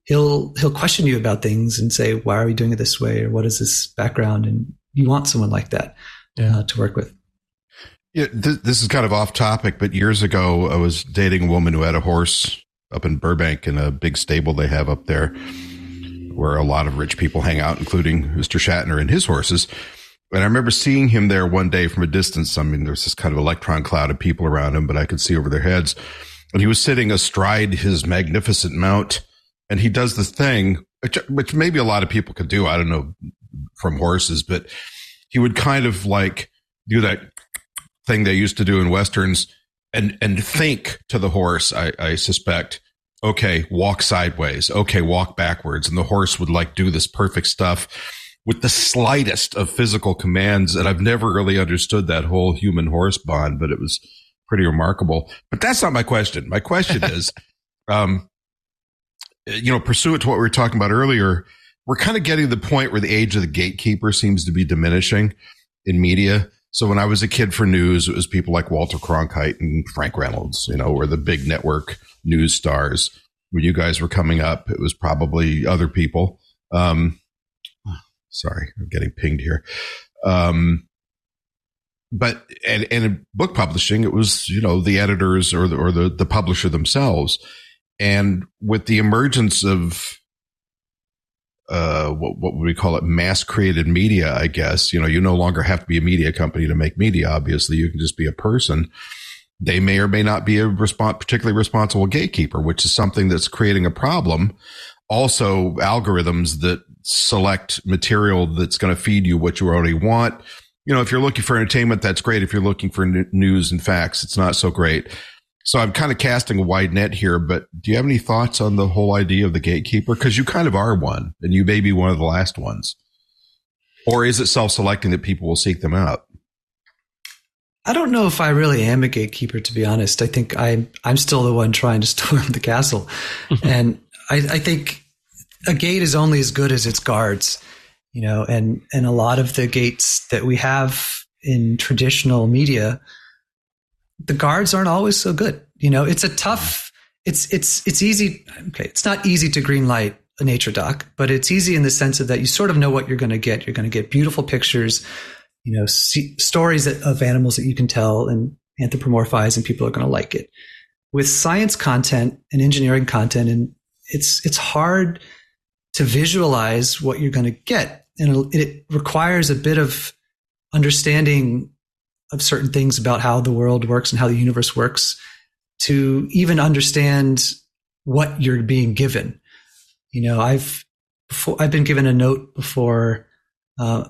he'll he'll question you about things and say, "Why are we doing it this way?" or "What is this background?" And you want someone like that Yeah. uh, to work with. Yeah, th- this is kind of off topic, but years ago, I was dating a woman who had a horse up in Burbank in a big stable they have up there where a lot of rich people hang out, including Mr. Shatner and his horses. And I remember seeing him there one day from a distance. I mean, there's this kind of electron cloud of people around him, but I could see over their heads. And he was sitting astride his magnificent mount. And he does this thing, which, which maybe a lot of people could do. I don't know from horses, but he would kind of like do that thing they used to do in westerns and and think to the horse i i suspect okay walk sideways okay walk backwards and the horse would like do this perfect stuff with the slightest of physical commands and i've never really understood that whole human horse bond but it was pretty remarkable but that's not my question my question (laughs) is um you know pursuant to what we were talking about earlier we're kind of getting to the point where the age of the gatekeeper seems to be diminishing in media so when I was a kid for news, it was people like Walter Cronkite and Frank Reynolds, you know, were the big network news stars. When you guys were coming up, it was probably other people. Um, sorry, I'm getting pinged here. Um, but and, and in book publishing, it was you know the editors or the, or the the publisher themselves. And with the emergence of uh, what, what would we call it? Mass created media, I guess. You know, you no longer have to be a media company to make media. Obviously, you can just be a person. They may or may not be a respons- particularly responsible gatekeeper, which is something that's creating a problem. Also, algorithms that select material that's going to feed you what you already want. You know, if you're looking for entertainment, that's great. If you're looking for n- news and facts, it's not so great. So I'm kind of casting a wide net here, but do you have any thoughts on the whole idea of the gatekeeper? Because you kind of are one, and you may be one of the last ones. Or is it self-selecting that people will seek them out? I don't know if I really am a gatekeeper, to be honest. I think I'm I'm still the one trying to (laughs) storm the castle, (laughs) and I, I think a gate is only as good as its guards, you know. And and a lot of the gates that we have in traditional media, the guards aren't always so good. You know, it's a tough. It's it's it's easy. Okay, it's not easy to green light a nature doc, but it's easy in the sense of that you sort of know what you're going to get. You're going to get beautiful pictures you know, see, stories of animals that you can tell and anthropomorphize, and people are going to like it. With science content and engineering content, and it's it's hard to visualize what you're going to get, and it requires a bit of understanding of certain things about how the world works and how the universe works to even understand what you're being given. You know, I've before I've been given a note before uh,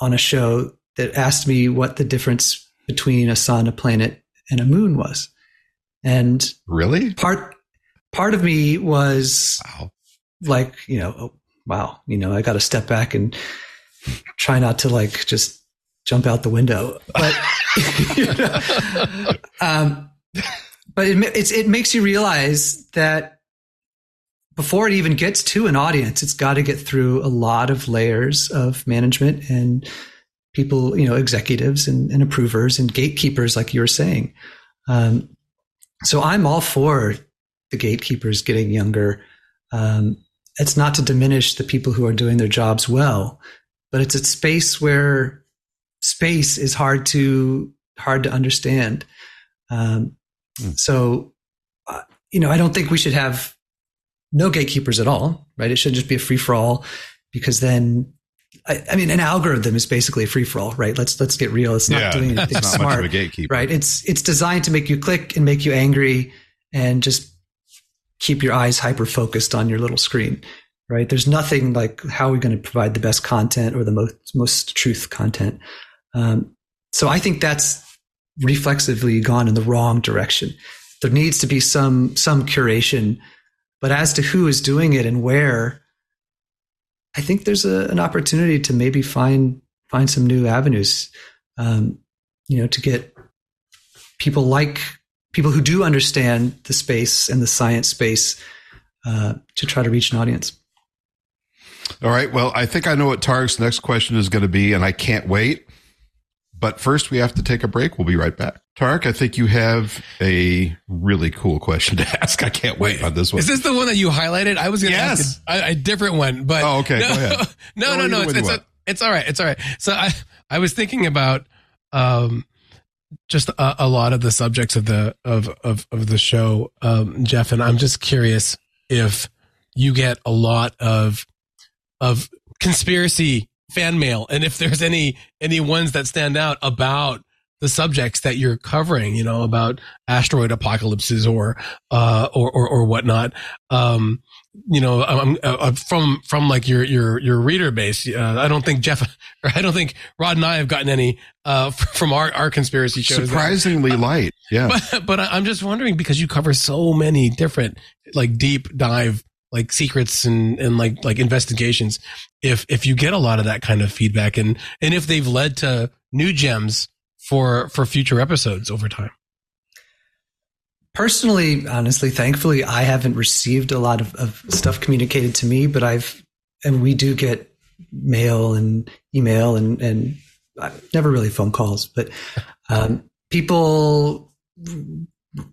on a show that asked me what the difference between a sun, a planet, and a moon was. And really, part part of me was wow. like, you know, oh, wow, you know, I got to step back and try not to like just jump out the window. But you (laughs) know, um, but it, it makes you realize that before it even gets to an audience, it's got to get through a lot of layers of management and people, you know, executives and, and approvers and gatekeepers, like you were saying. Um, so I'm all for the gatekeepers getting younger. Um, it's not to diminish the people who are doing their jobs well, but it's a space where space is hard to hard to understand. Um, mm. So, uh, you know, I don't think we should have no gatekeepers at all, right? It should just be a free for all because then I, I, mean, an algorithm is basically a free for all, right? Let's let's get real. It's not yeah, doing anything it's not smart, gatekeeper. right? It's it's designed to make you click and make you angry and just keep your eyes hyper focused on your little screen, right? There's nothing like how are we going to provide the best content or the most most truth content. Um, so I think that's reflexively gone in the wrong direction. There needs to be some some curation, but as to who is doing it and where, I think there's a, an opportunity to maybe find find some new avenues. Um, you know, to get people like people who do understand the space and the science space uh, to try to reach an audience. All right. Well, I think I know what Tariq's next question is going to be, and I can't wait. But first, we have to take a break. We'll be right back. Tariq, I think you have a really cool question to (laughs) ask. I can't wait, wait on this one. Is this the one that you highlighted? I was going to yes. ask a, a, different one, but oh, okay, (laughs) no, go ahead. no, no, no, it's, it's, a, it's, all right. It's all right. So I, I was thinking about, um, just a, a, lot of the subjects of the of of of the show, um, Jeff, and I'm just curious if you get a lot of of conspiracy fan mail and if there's any any ones that stand out about the subjects that you're covering, you know, about asteroid apocalypses or, uh, or, or, or whatnot. Um, you know, I'm, uh, uh, from, from like your, your, your reader base. Uh, I don't think Jeff, or (laughs) I don't think Rod and I have gotten any, uh, (laughs) from our, our conspiracy shows. Surprisingly light. (laughs) Yeah. But, but I'm just wondering because you cover so many different, like deep dive like secrets and, and like, like investigations. If, if you get a lot of that kind of feedback and, and if they've led to new gems for, for future episodes over time. Personally, honestly, thankfully, I haven't received a lot of, of stuff communicated to me, but I've, and we do get mail and email and, and never really phone calls, but, um, people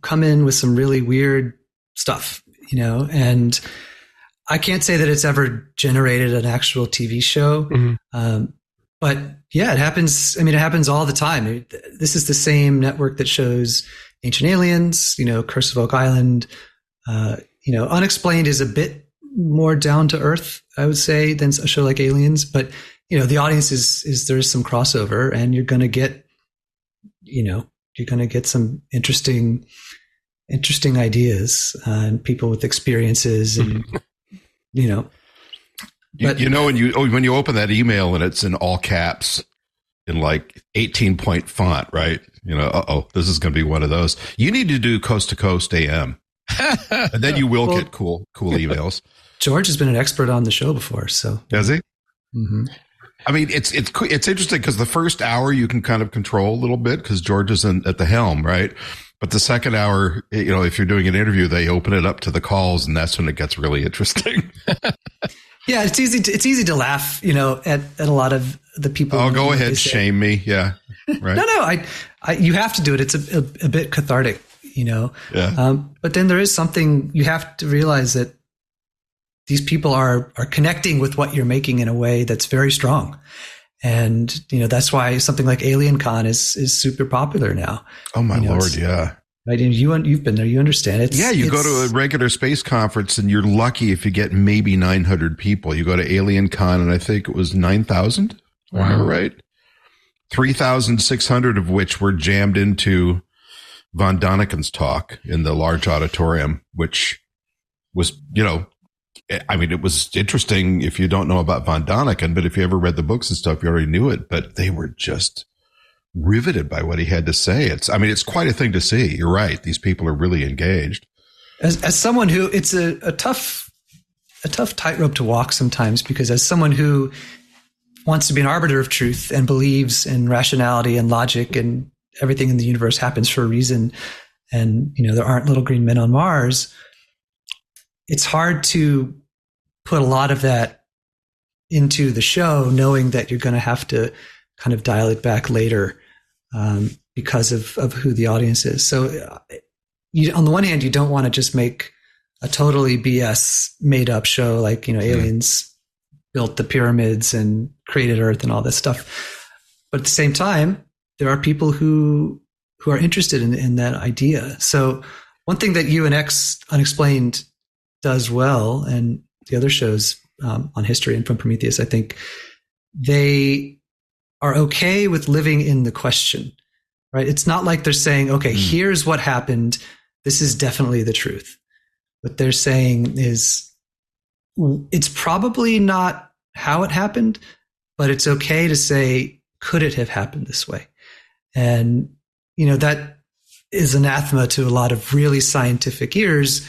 come in with some really weird stuff, you know, and I can't say that it's ever generated an actual TV show. Mm-hmm. Um, but yeah, it happens. I mean, it happens all the time. This is the same network that shows Ancient Aliens, you know, Curse of Oak Island. Uh, you know, UnXplained is a bit more down to earth, I would say, than a show like Aliens. But you know, the audience is is there's some crossover, and you're going to get, you know, you're going to get some interesting, interesting ideas uh, and people with experiences and you know. But, you, you know when you oh, when you open that email and it's in all caps in like 18 point font, right? You know, oh, this is going to be one of those. You need to do coast to coast AM, (laughs) and then you will well, get cool cool emails. (laughs) George has been an expert on the show before, so has he? Mm-hmm. I mean, it's it's it's interesting because the first hour you can kind of control a little bit because George is in, at the helm, right? But the second hour, you know, if you're doing an interview, they open it up to the calls, and that's when it gets really interesting. (laughs) yeah, it's easy. To, it's easy to laugh, you know, at, at a lot of the people. Oh, go ahead, shame me. Yeah, right. no, no, I, I, you have to do it. It's a, a, a bit cathartic, you know. Yeah. Um, but then there is something you have to realize that these people are are connecting with what you're making in a way that's very strong. And you know that's why something like Alien Con is is super popular now. Oh my you know, lord, yeah. Right, and you you've been there, you understand it. Yeah, you go to a regular space conference, and you're lucky if you get maybe 900 people. You go to Alien Con, and I think it was 9,000. Wow. Remember right? 3,600 of which were jammed into von Daniken's talk in the large auditorium, which was, you know, I mean, it was interesting if you don't know about von Daniken, but if you ever read the books and stuff, you already knew it. But they were just riveted by what he had to say. It's, I mean, it's quite a thing to see. You're right; these people are really engaged. As, as someone who, it's a, a tough, a tough tightrope to walk sometimes because as someone who wants to be an arbiter of truth and believes in rationality and logic and everything in the universe happens for a reason, and you know there aren't little green men on Mars. It's hard to put a lot of that into the show, knowing that you're going to have to kind of dial it back later um, because of, of who the audience is. So, uh, you, on the one hand, you don't want to just make a totally BS made up show like, you know, aliens built the pyramids and created Earth and all this stuff. But at the same time, there are people who who are interested in, in that idea. So one thing that UNX UnXplained does well, and the other shows um, on history and from Prometheus, I think they are okay with living in the question, right? It's not like they're saying, okay, mm. here's what happened. This is definitely the truth. What they're saying is, it's probably not how it happened, but it's okay to say, could it have happened this way? And, you know, that is anathema to a lot of really scientific ears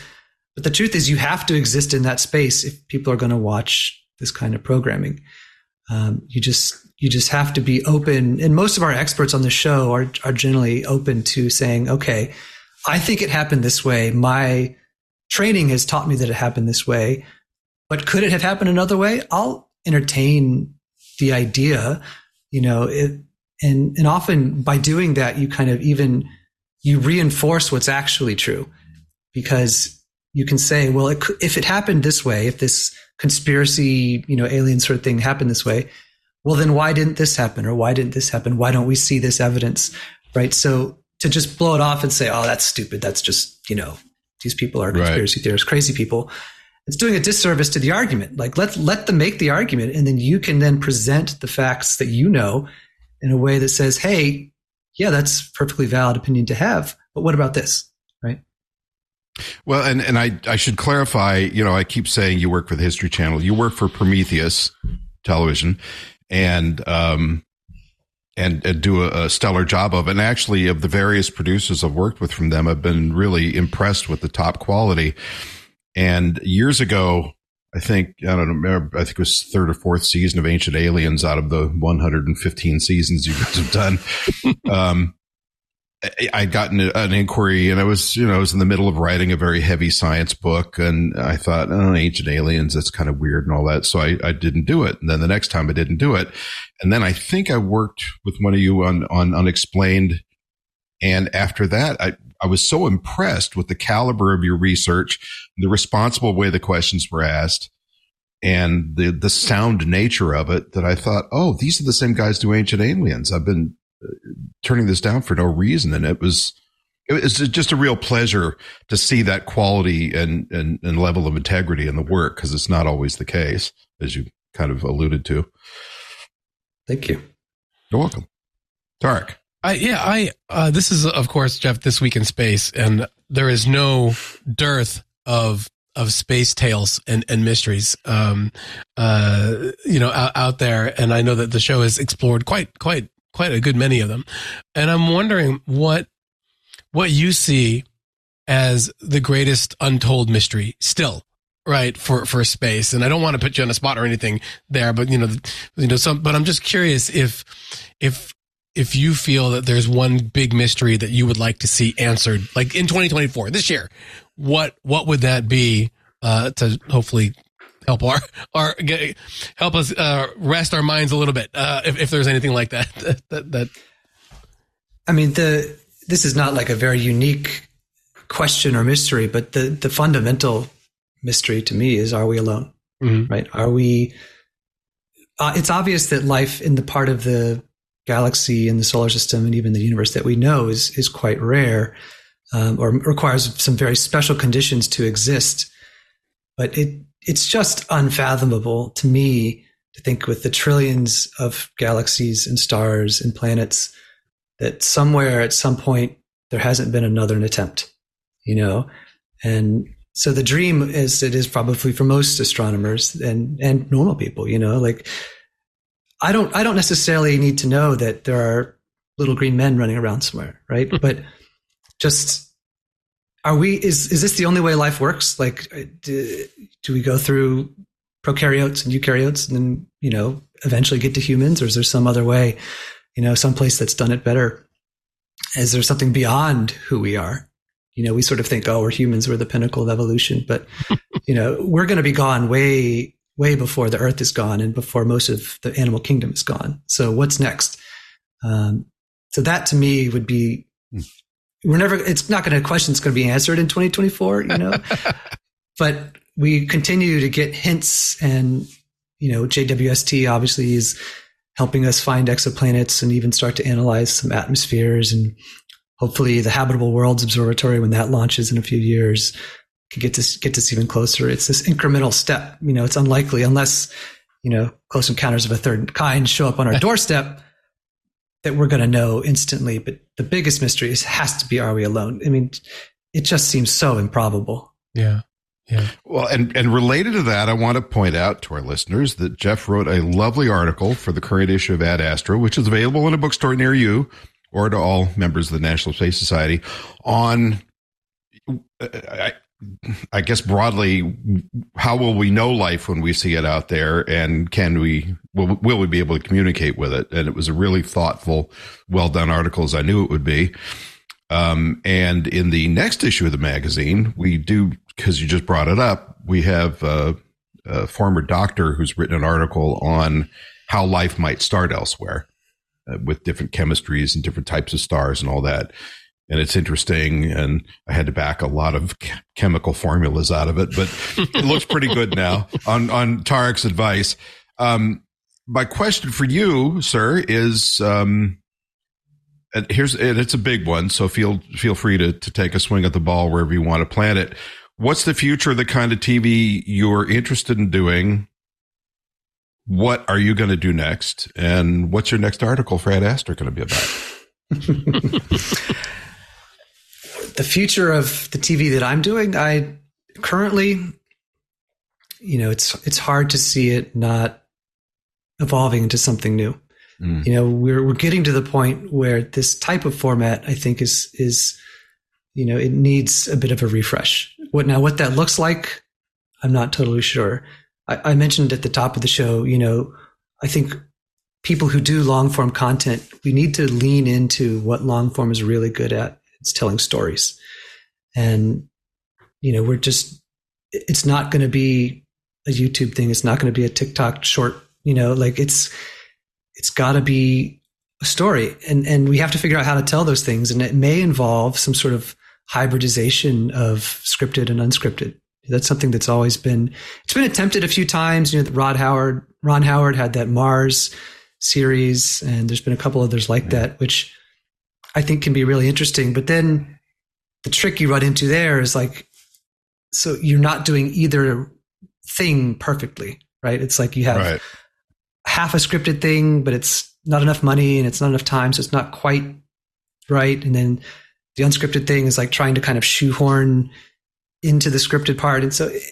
but the truth is, you have to exist in that space if people are going to watch this kind of programming. Um, you just you just have to be open. And most of our experts on the show are are generally open to saying, okay, I think it happened this way. My training has taught me that it happened this way, but could it have happened another way? I'll entertain the idea, you know, it, and and often by doing that, you kind of even you reinforce what's actually true because you can say, well, it, if it happened this way, if this conspiracy, you know, alien sort of thing happened this way, well, then why didn't this happen? Or why didn't this happen? Why don't we see this evidence? Right. So to just blow it off and say, oh, that's stupid. That's just, you know, these people are conspiracy right. theorists, crazy people. It's doing a disservice to the argument. Like let, let them make the argument and then you can then present the facts that you know in a way that says, Hey, yeah, that's perfectly valid opinion to have. But what about this? Right. Well, and, and I, I should clarify, you know, I keep saying you work for the History Channel. You work for Prometheus Television and, um, and, and do a, a, stellar job of. And actually, of the various producers I've worked with from them, I've been really impressed with the top quality. And years ago, I think I don't know. I think it was third or fourth season of Ancient Aliens out of the 115 seasons you guys have done. (laughs) um, I got an, an, inquiry and I was, you know, I was in the middle of writing a very heavy science book and I thought, oh, ancient aliens, that's kind of weird and all that. So I, I didn't do it. And then the next time I didn't do it. And then I think I worked with one of you on, on unexplained. And after that, I, I was so impressed with the caliber of your research, the responsible way the questions were asked and the, the sound nature of it that I thought, oh, these are the same guys do ancient aliens. I've been uh, turning this down for no reason. And it was, it was just a real pleasure to see that quality and, and, and level of integrity in the work because it's not always the case, as you kind of alluded to. Thank you. You're welcome. Tariq. I, yeah, I, uh, this is, of course, Jeff, this week in space, and there is no dearth of of space tales and, and mysteries, um, uh, you know, out, out, there. And I know that the show has explored quite, quite quite a good many of them. And I'm wondering what what you see as the greatest untold mystery still right for for space and i don't want to put you on a spot or anything there but you know you know some but i'm just curious if if if you feel that there's one big mystery that you would like to see answered like in 2024 this year what what would that be uh to hopefully help our our get, help us uh rest our minds a little bit uh if, if there's anything like that (laughs) that, that I mean, the this is not like a very unique question or mystery, but the the fundamental mystery to me is: Are we alone? Mhm. Right? Are we? Uh, it's obvious that life in the part of the galaxy and the solar system and even the universe that we know is is quite rare, um, or requires some very special conditions to exist. But it it's just unfathomable to me to think with the trillions of galaxies and stars and planets that somewhere at some point there hasn't been another attempt, you know? And so the dream is it is probably for most astronomers and, and normal people, you know, like I don't, I don't necessarily need to know that there are little green men running around somewhere, right? Hmm. but just are we, is, is this the only way life works? Like, uh, do, do we go through prokaryotes and eukaryotes and then, you know, eventually get to humans or is there some other way? you know, someplace that's done it better? Is there something beyond who we are? You know, we sort of think, oh, we're humans, we're the pinnacle of evolution, but you know, we're going to be gone way, way before the Earth is gone and before most of the animal kingdom is gone. So what's next? Um, so that to me would be, we're never, it's not going to, question's going to be answered in 2024, you know, (laughs) but we continue to get hints and, you know, JWST obviously is helping us find exoplanets and even start to analyze some atmospheres and hopefully the habitable worlds observatory when that launches in a few years can get to get this even closer. It's this incremental step you know it's unlikely unless you know close encounters of a third kind show up on our doorstep that we're going to know instantly. But the biggest mystery is has to be are we alone? I mean it just seems so improbable. Yeah. Yeah. Well, and, and related to that, I want to point out to our listeners that Jeff wrote a lovely article for the current issue of Ad Astra, which is available in a bookstore near you or to all members of the National Space Society on, uh, I, guess broadly, how will we know life when we see it out there and can we, will, will we be able to communicate with it? And it was a really thoughtful, well done article as I knew it would be. Um, and in the next issue of the magazine, we do, because you just brought it up, we have a former doctor who's written an article on how life might start elsewhere uh, with different chemistries and different types of stars and all that. And it's interesting. And I had to back a lot of ch- chemical formulas out of it, but it looks pretty good now (laughs) on, on Tariq's advice. Um, my question for you, sir, is, um, and here's and it's a big one, so feel feel free to to take a swing at the ball wherever you want to plant it. What's the future of the kind of TV you're interested in doing? What are you going to do next? And what's your next article for Ad Astra going to be about? (laughs) the future of the TV that I'm doing, I currently, you know, it's it's hard to see it not evolving into something new. Mm. You know, we're we're getting to the point where this type of format, I think, is is you know, it needs a bit of a refresh. What now? What that looks like, I'm not totally sure. I, I mentioned at the top of the show, you know, I think people who do long form content, we need to lean into what long form is really good at. It's telling stories, and you know, we're just it's not going to be a YouTube thing. It's not going to be a TikTok short. You know, like it's it's got to be a story. And and we have to figure out how to tell those things. And it may involve some sort of hybridization of scripted and unscripted. That's something that's always been it's been attempted a few times. You know rod howard ron howard had that mars series and there's been a couple others like that which i think can be really interesting but then the trick you run into there is like so you're not doing either thing perfectly right it's like you have right. half a scripted thing, but it's not enough money and it's not enough time, so it's not quite right. And then the unscripted thing is like trying to kind of shoehorn into the scripted part, and so it,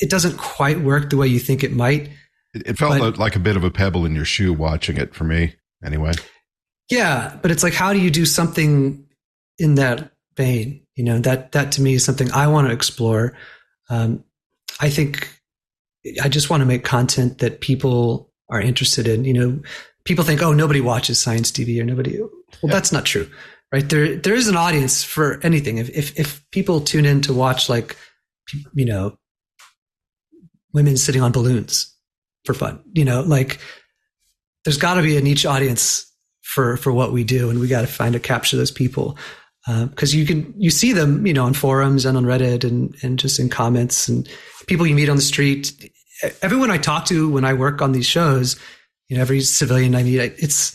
it doesn't quite work the way you think it might. It, it felt But- like a bit of a pebble in your shoe watching it for me, anyway. Yeah, but it's like how do you do something in that vein? You know, that that to me is something I want to explore. Um, I think I just want to make content that people are interested in. You know, people think, oh, nobody watches science TV or nobody. Well, yeah. that's not true, right? There, there is an audience for anything. If, if, if people tune in to watch like, you know, women sitting on balloons for fun, you know, like there's got to be a niche audience for, for what we do. And we got to find to capture those people. Because uh, you can you see them, you know, on forums and on Reddit and and just in comments and people you meet on the street. Everyone I talk to when I work on these shows, you know, every civilian I meet, it's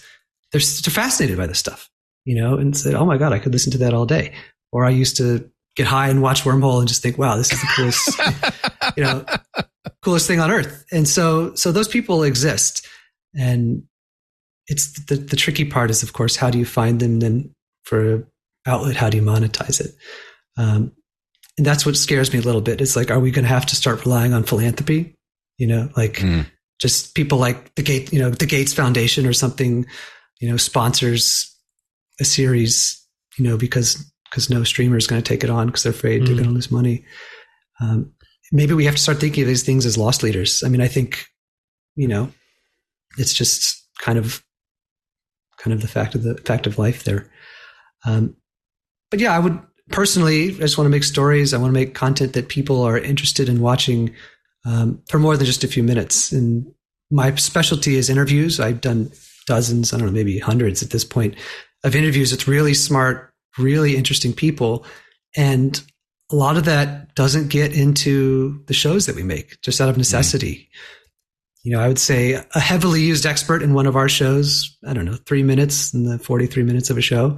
they're, they're fascinated by this stuff, you know, and say, "Oh my god, I could listen to that all day." Or I used to get high and watch Wormhole and just think, "Wow, this is the coolest, you know, coolest thing on earth." And so, so those people exist, and it's the the tricky part is, of course, how do you find them? Then for outlet, how do you monetize it? Um, and that's what scares me a little bit. It's like, are we going to have to start relying on philanthropy? You know, like mm. just people like the Gate, you know, the Gates Foundation or something, you know, sponsors a series, you know, because because no streamer is going to take it on because they're afraid mm. they're going to lose money. Um, maybe we have to start thinking of these things as loss leaders. I mean, I think, you know, it's just kind of kind of the fact of the fact of life there. Um, but yeah, I would personally, I just want to make stories. I want to make content that people are interested in watching um, for more than just a few minutes. And my specialty is interviews. I've done dozens, I don't know, maybe hundreds at this point of interviews with really smart, really interesting people. And a lot of that doesn't get into the shows that we make just out of necessity. Mm. You know, I would say a heavily used expert in one of our shows, I don't know, three minutes in the 43 minutes of a show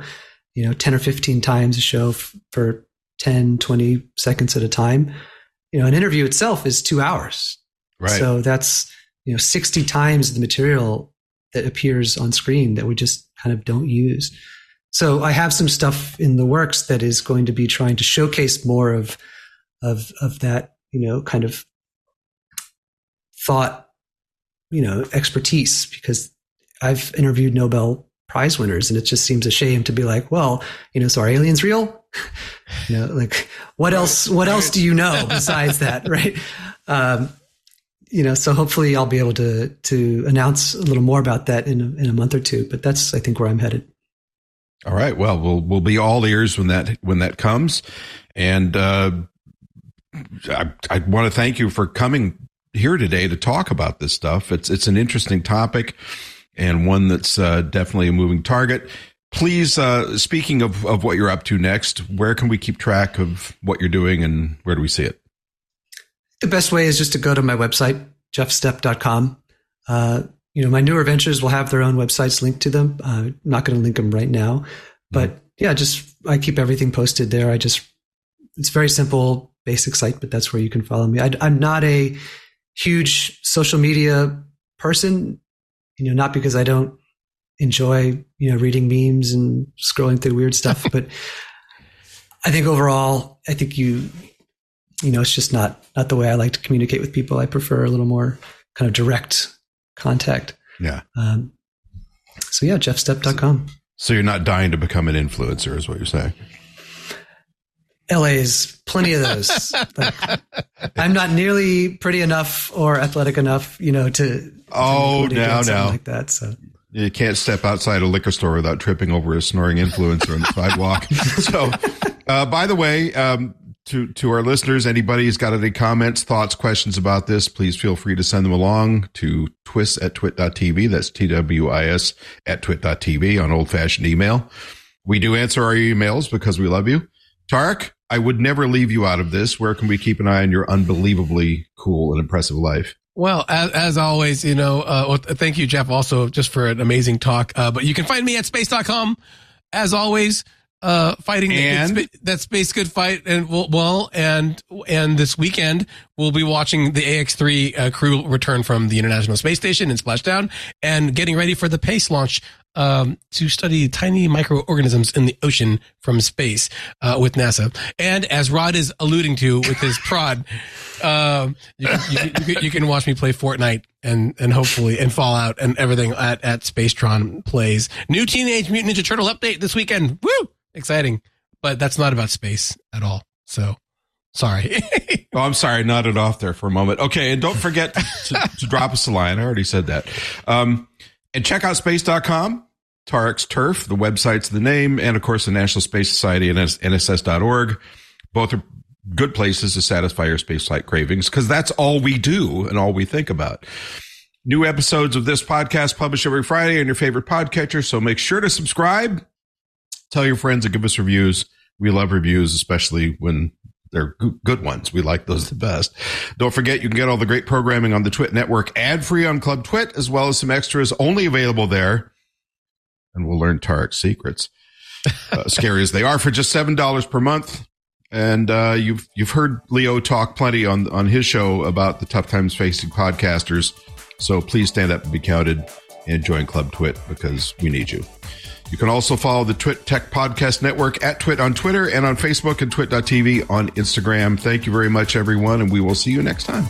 you know, 10 or 15 times a show f- for 10, 20 seconds at a time. You know, an interview itself is two hours. Right. So that's, you know, 60 times the material that appears on screen that we just kind of don't use. So I have some stuff in the works that is going to be trying to showcase more of, of, of that, you know, kind of thought, you know, expertise because I've interviewed Nobel prize winners. And it just seems a shame to be like, well, you know, so are aliens real? (laughs) you know, like what else, what else do you know (laughs) besides that? Right. Um, you know, so hopefully I'll be able to, to announce a little more about that in a, in a month or two, but that's, I think where I'm headed. All right. Well, we'll, we'll be all ears when that, when that comes. And, uh, I, I want to thank you for coming here today to talk about this stuff. It's, it's an interesting topic and one that's uh, definitely a moving target. Please, uh, speaking of, of what you're up to next, where can we keep track of what you're doing and where do we see it? The best way is just to go to my website, jeffstepp.com. Uh, you know, my newer ventures will have their own websites linked to them. Uh, I'm not going to link them right now, but mm. yeah, just I keep everything posted there. I just, it's very simple, basic site, but that's where you can follow me. I, I'm not a huge social media person you know, not because I don't enjoy, you know, reading memes and scrolling through weird stuff, (laughs) but I think overall, I think you, you know, it's just not, not the way I like to communicate with people. I prefer a little more kind of direct contact. Yeah. Um, so yeah, jeffstepp.com. So you're not dying to become an influencer is what you're saying. LA is plenty of those. (laughs) like, I'm not nearly pretty enough or athletic enough, you know, to. Oh, to no, no. Like that. So. You can't step outside a liquor store without tripping over a snoring influencer on the (laughs) sidewalk. So, uh, by the way, um, to, to our listeners, anybody who's got any comments, thoughts, questions about this, please feel free to send them along to twis at twit.tv. That's T-W-I-S at twit.tv on old fashioned email. We do answer our emails because we love you. Tariq, I would never leave you out of this. Where can we keep an eye on your unbelievably cool and impressive life? Well, as, as always, you know, uh, well, thank you, Jeff, also just for an amazing talk. Uh, but you can find me at space.com. As always, uh, fighting and? that, that space good fight. And well, and, and this weekend we'll be watching the AX3 uh, crew return from the International Space Station in Splashdown and getting ready for the PACE launch um, to study tiny microorganisms in the ocean from space uh, with NASA. And as Rod is alluding to with his (laughs) prod, uh, you, you, you, you, can watch me play Fortnite and and hopefully and Fallout and everything at at Spacetron plays. New Teenage Mutant Ninja Turtle update this weekend. Woo! Exciting, but that's not about space at all. So Sorry. (laughs) oh, I'm sorry, nodded off there for a moment. Okay, and don't forget to, to drop us a line. I already said that. Um, and check out space.com, Tariq's Turf, the website's the name, and of course the National Space Society and NSS.org. Both are good places to satisfy your space flight cravings because that's all we do and all we think about. New episodes of this podcast published every Friday on your favorite podcatcher, so make sure to subscribe. Tell your friends and give us reviews. We love reviews, especially when they're good ones. We like those the best. Don't forget, you can get all the great programming on the Twit network ad free on Club Twit, as well as some extras only available there. And we'll learn Tariq's secrets, uh, (laughs) scary as they are, for just $7 per month. And uh, you've you've heard Leo talk plenty on on his show about the tough times facing podcasters. So please stand up and be counted and join Club Twit because we need you. You can also follow the Twit Tech Podcast Network at Twit on Twitter and on Facebook and twit.tv on Instagram. Thank you very much, everyone, and we will see you next time.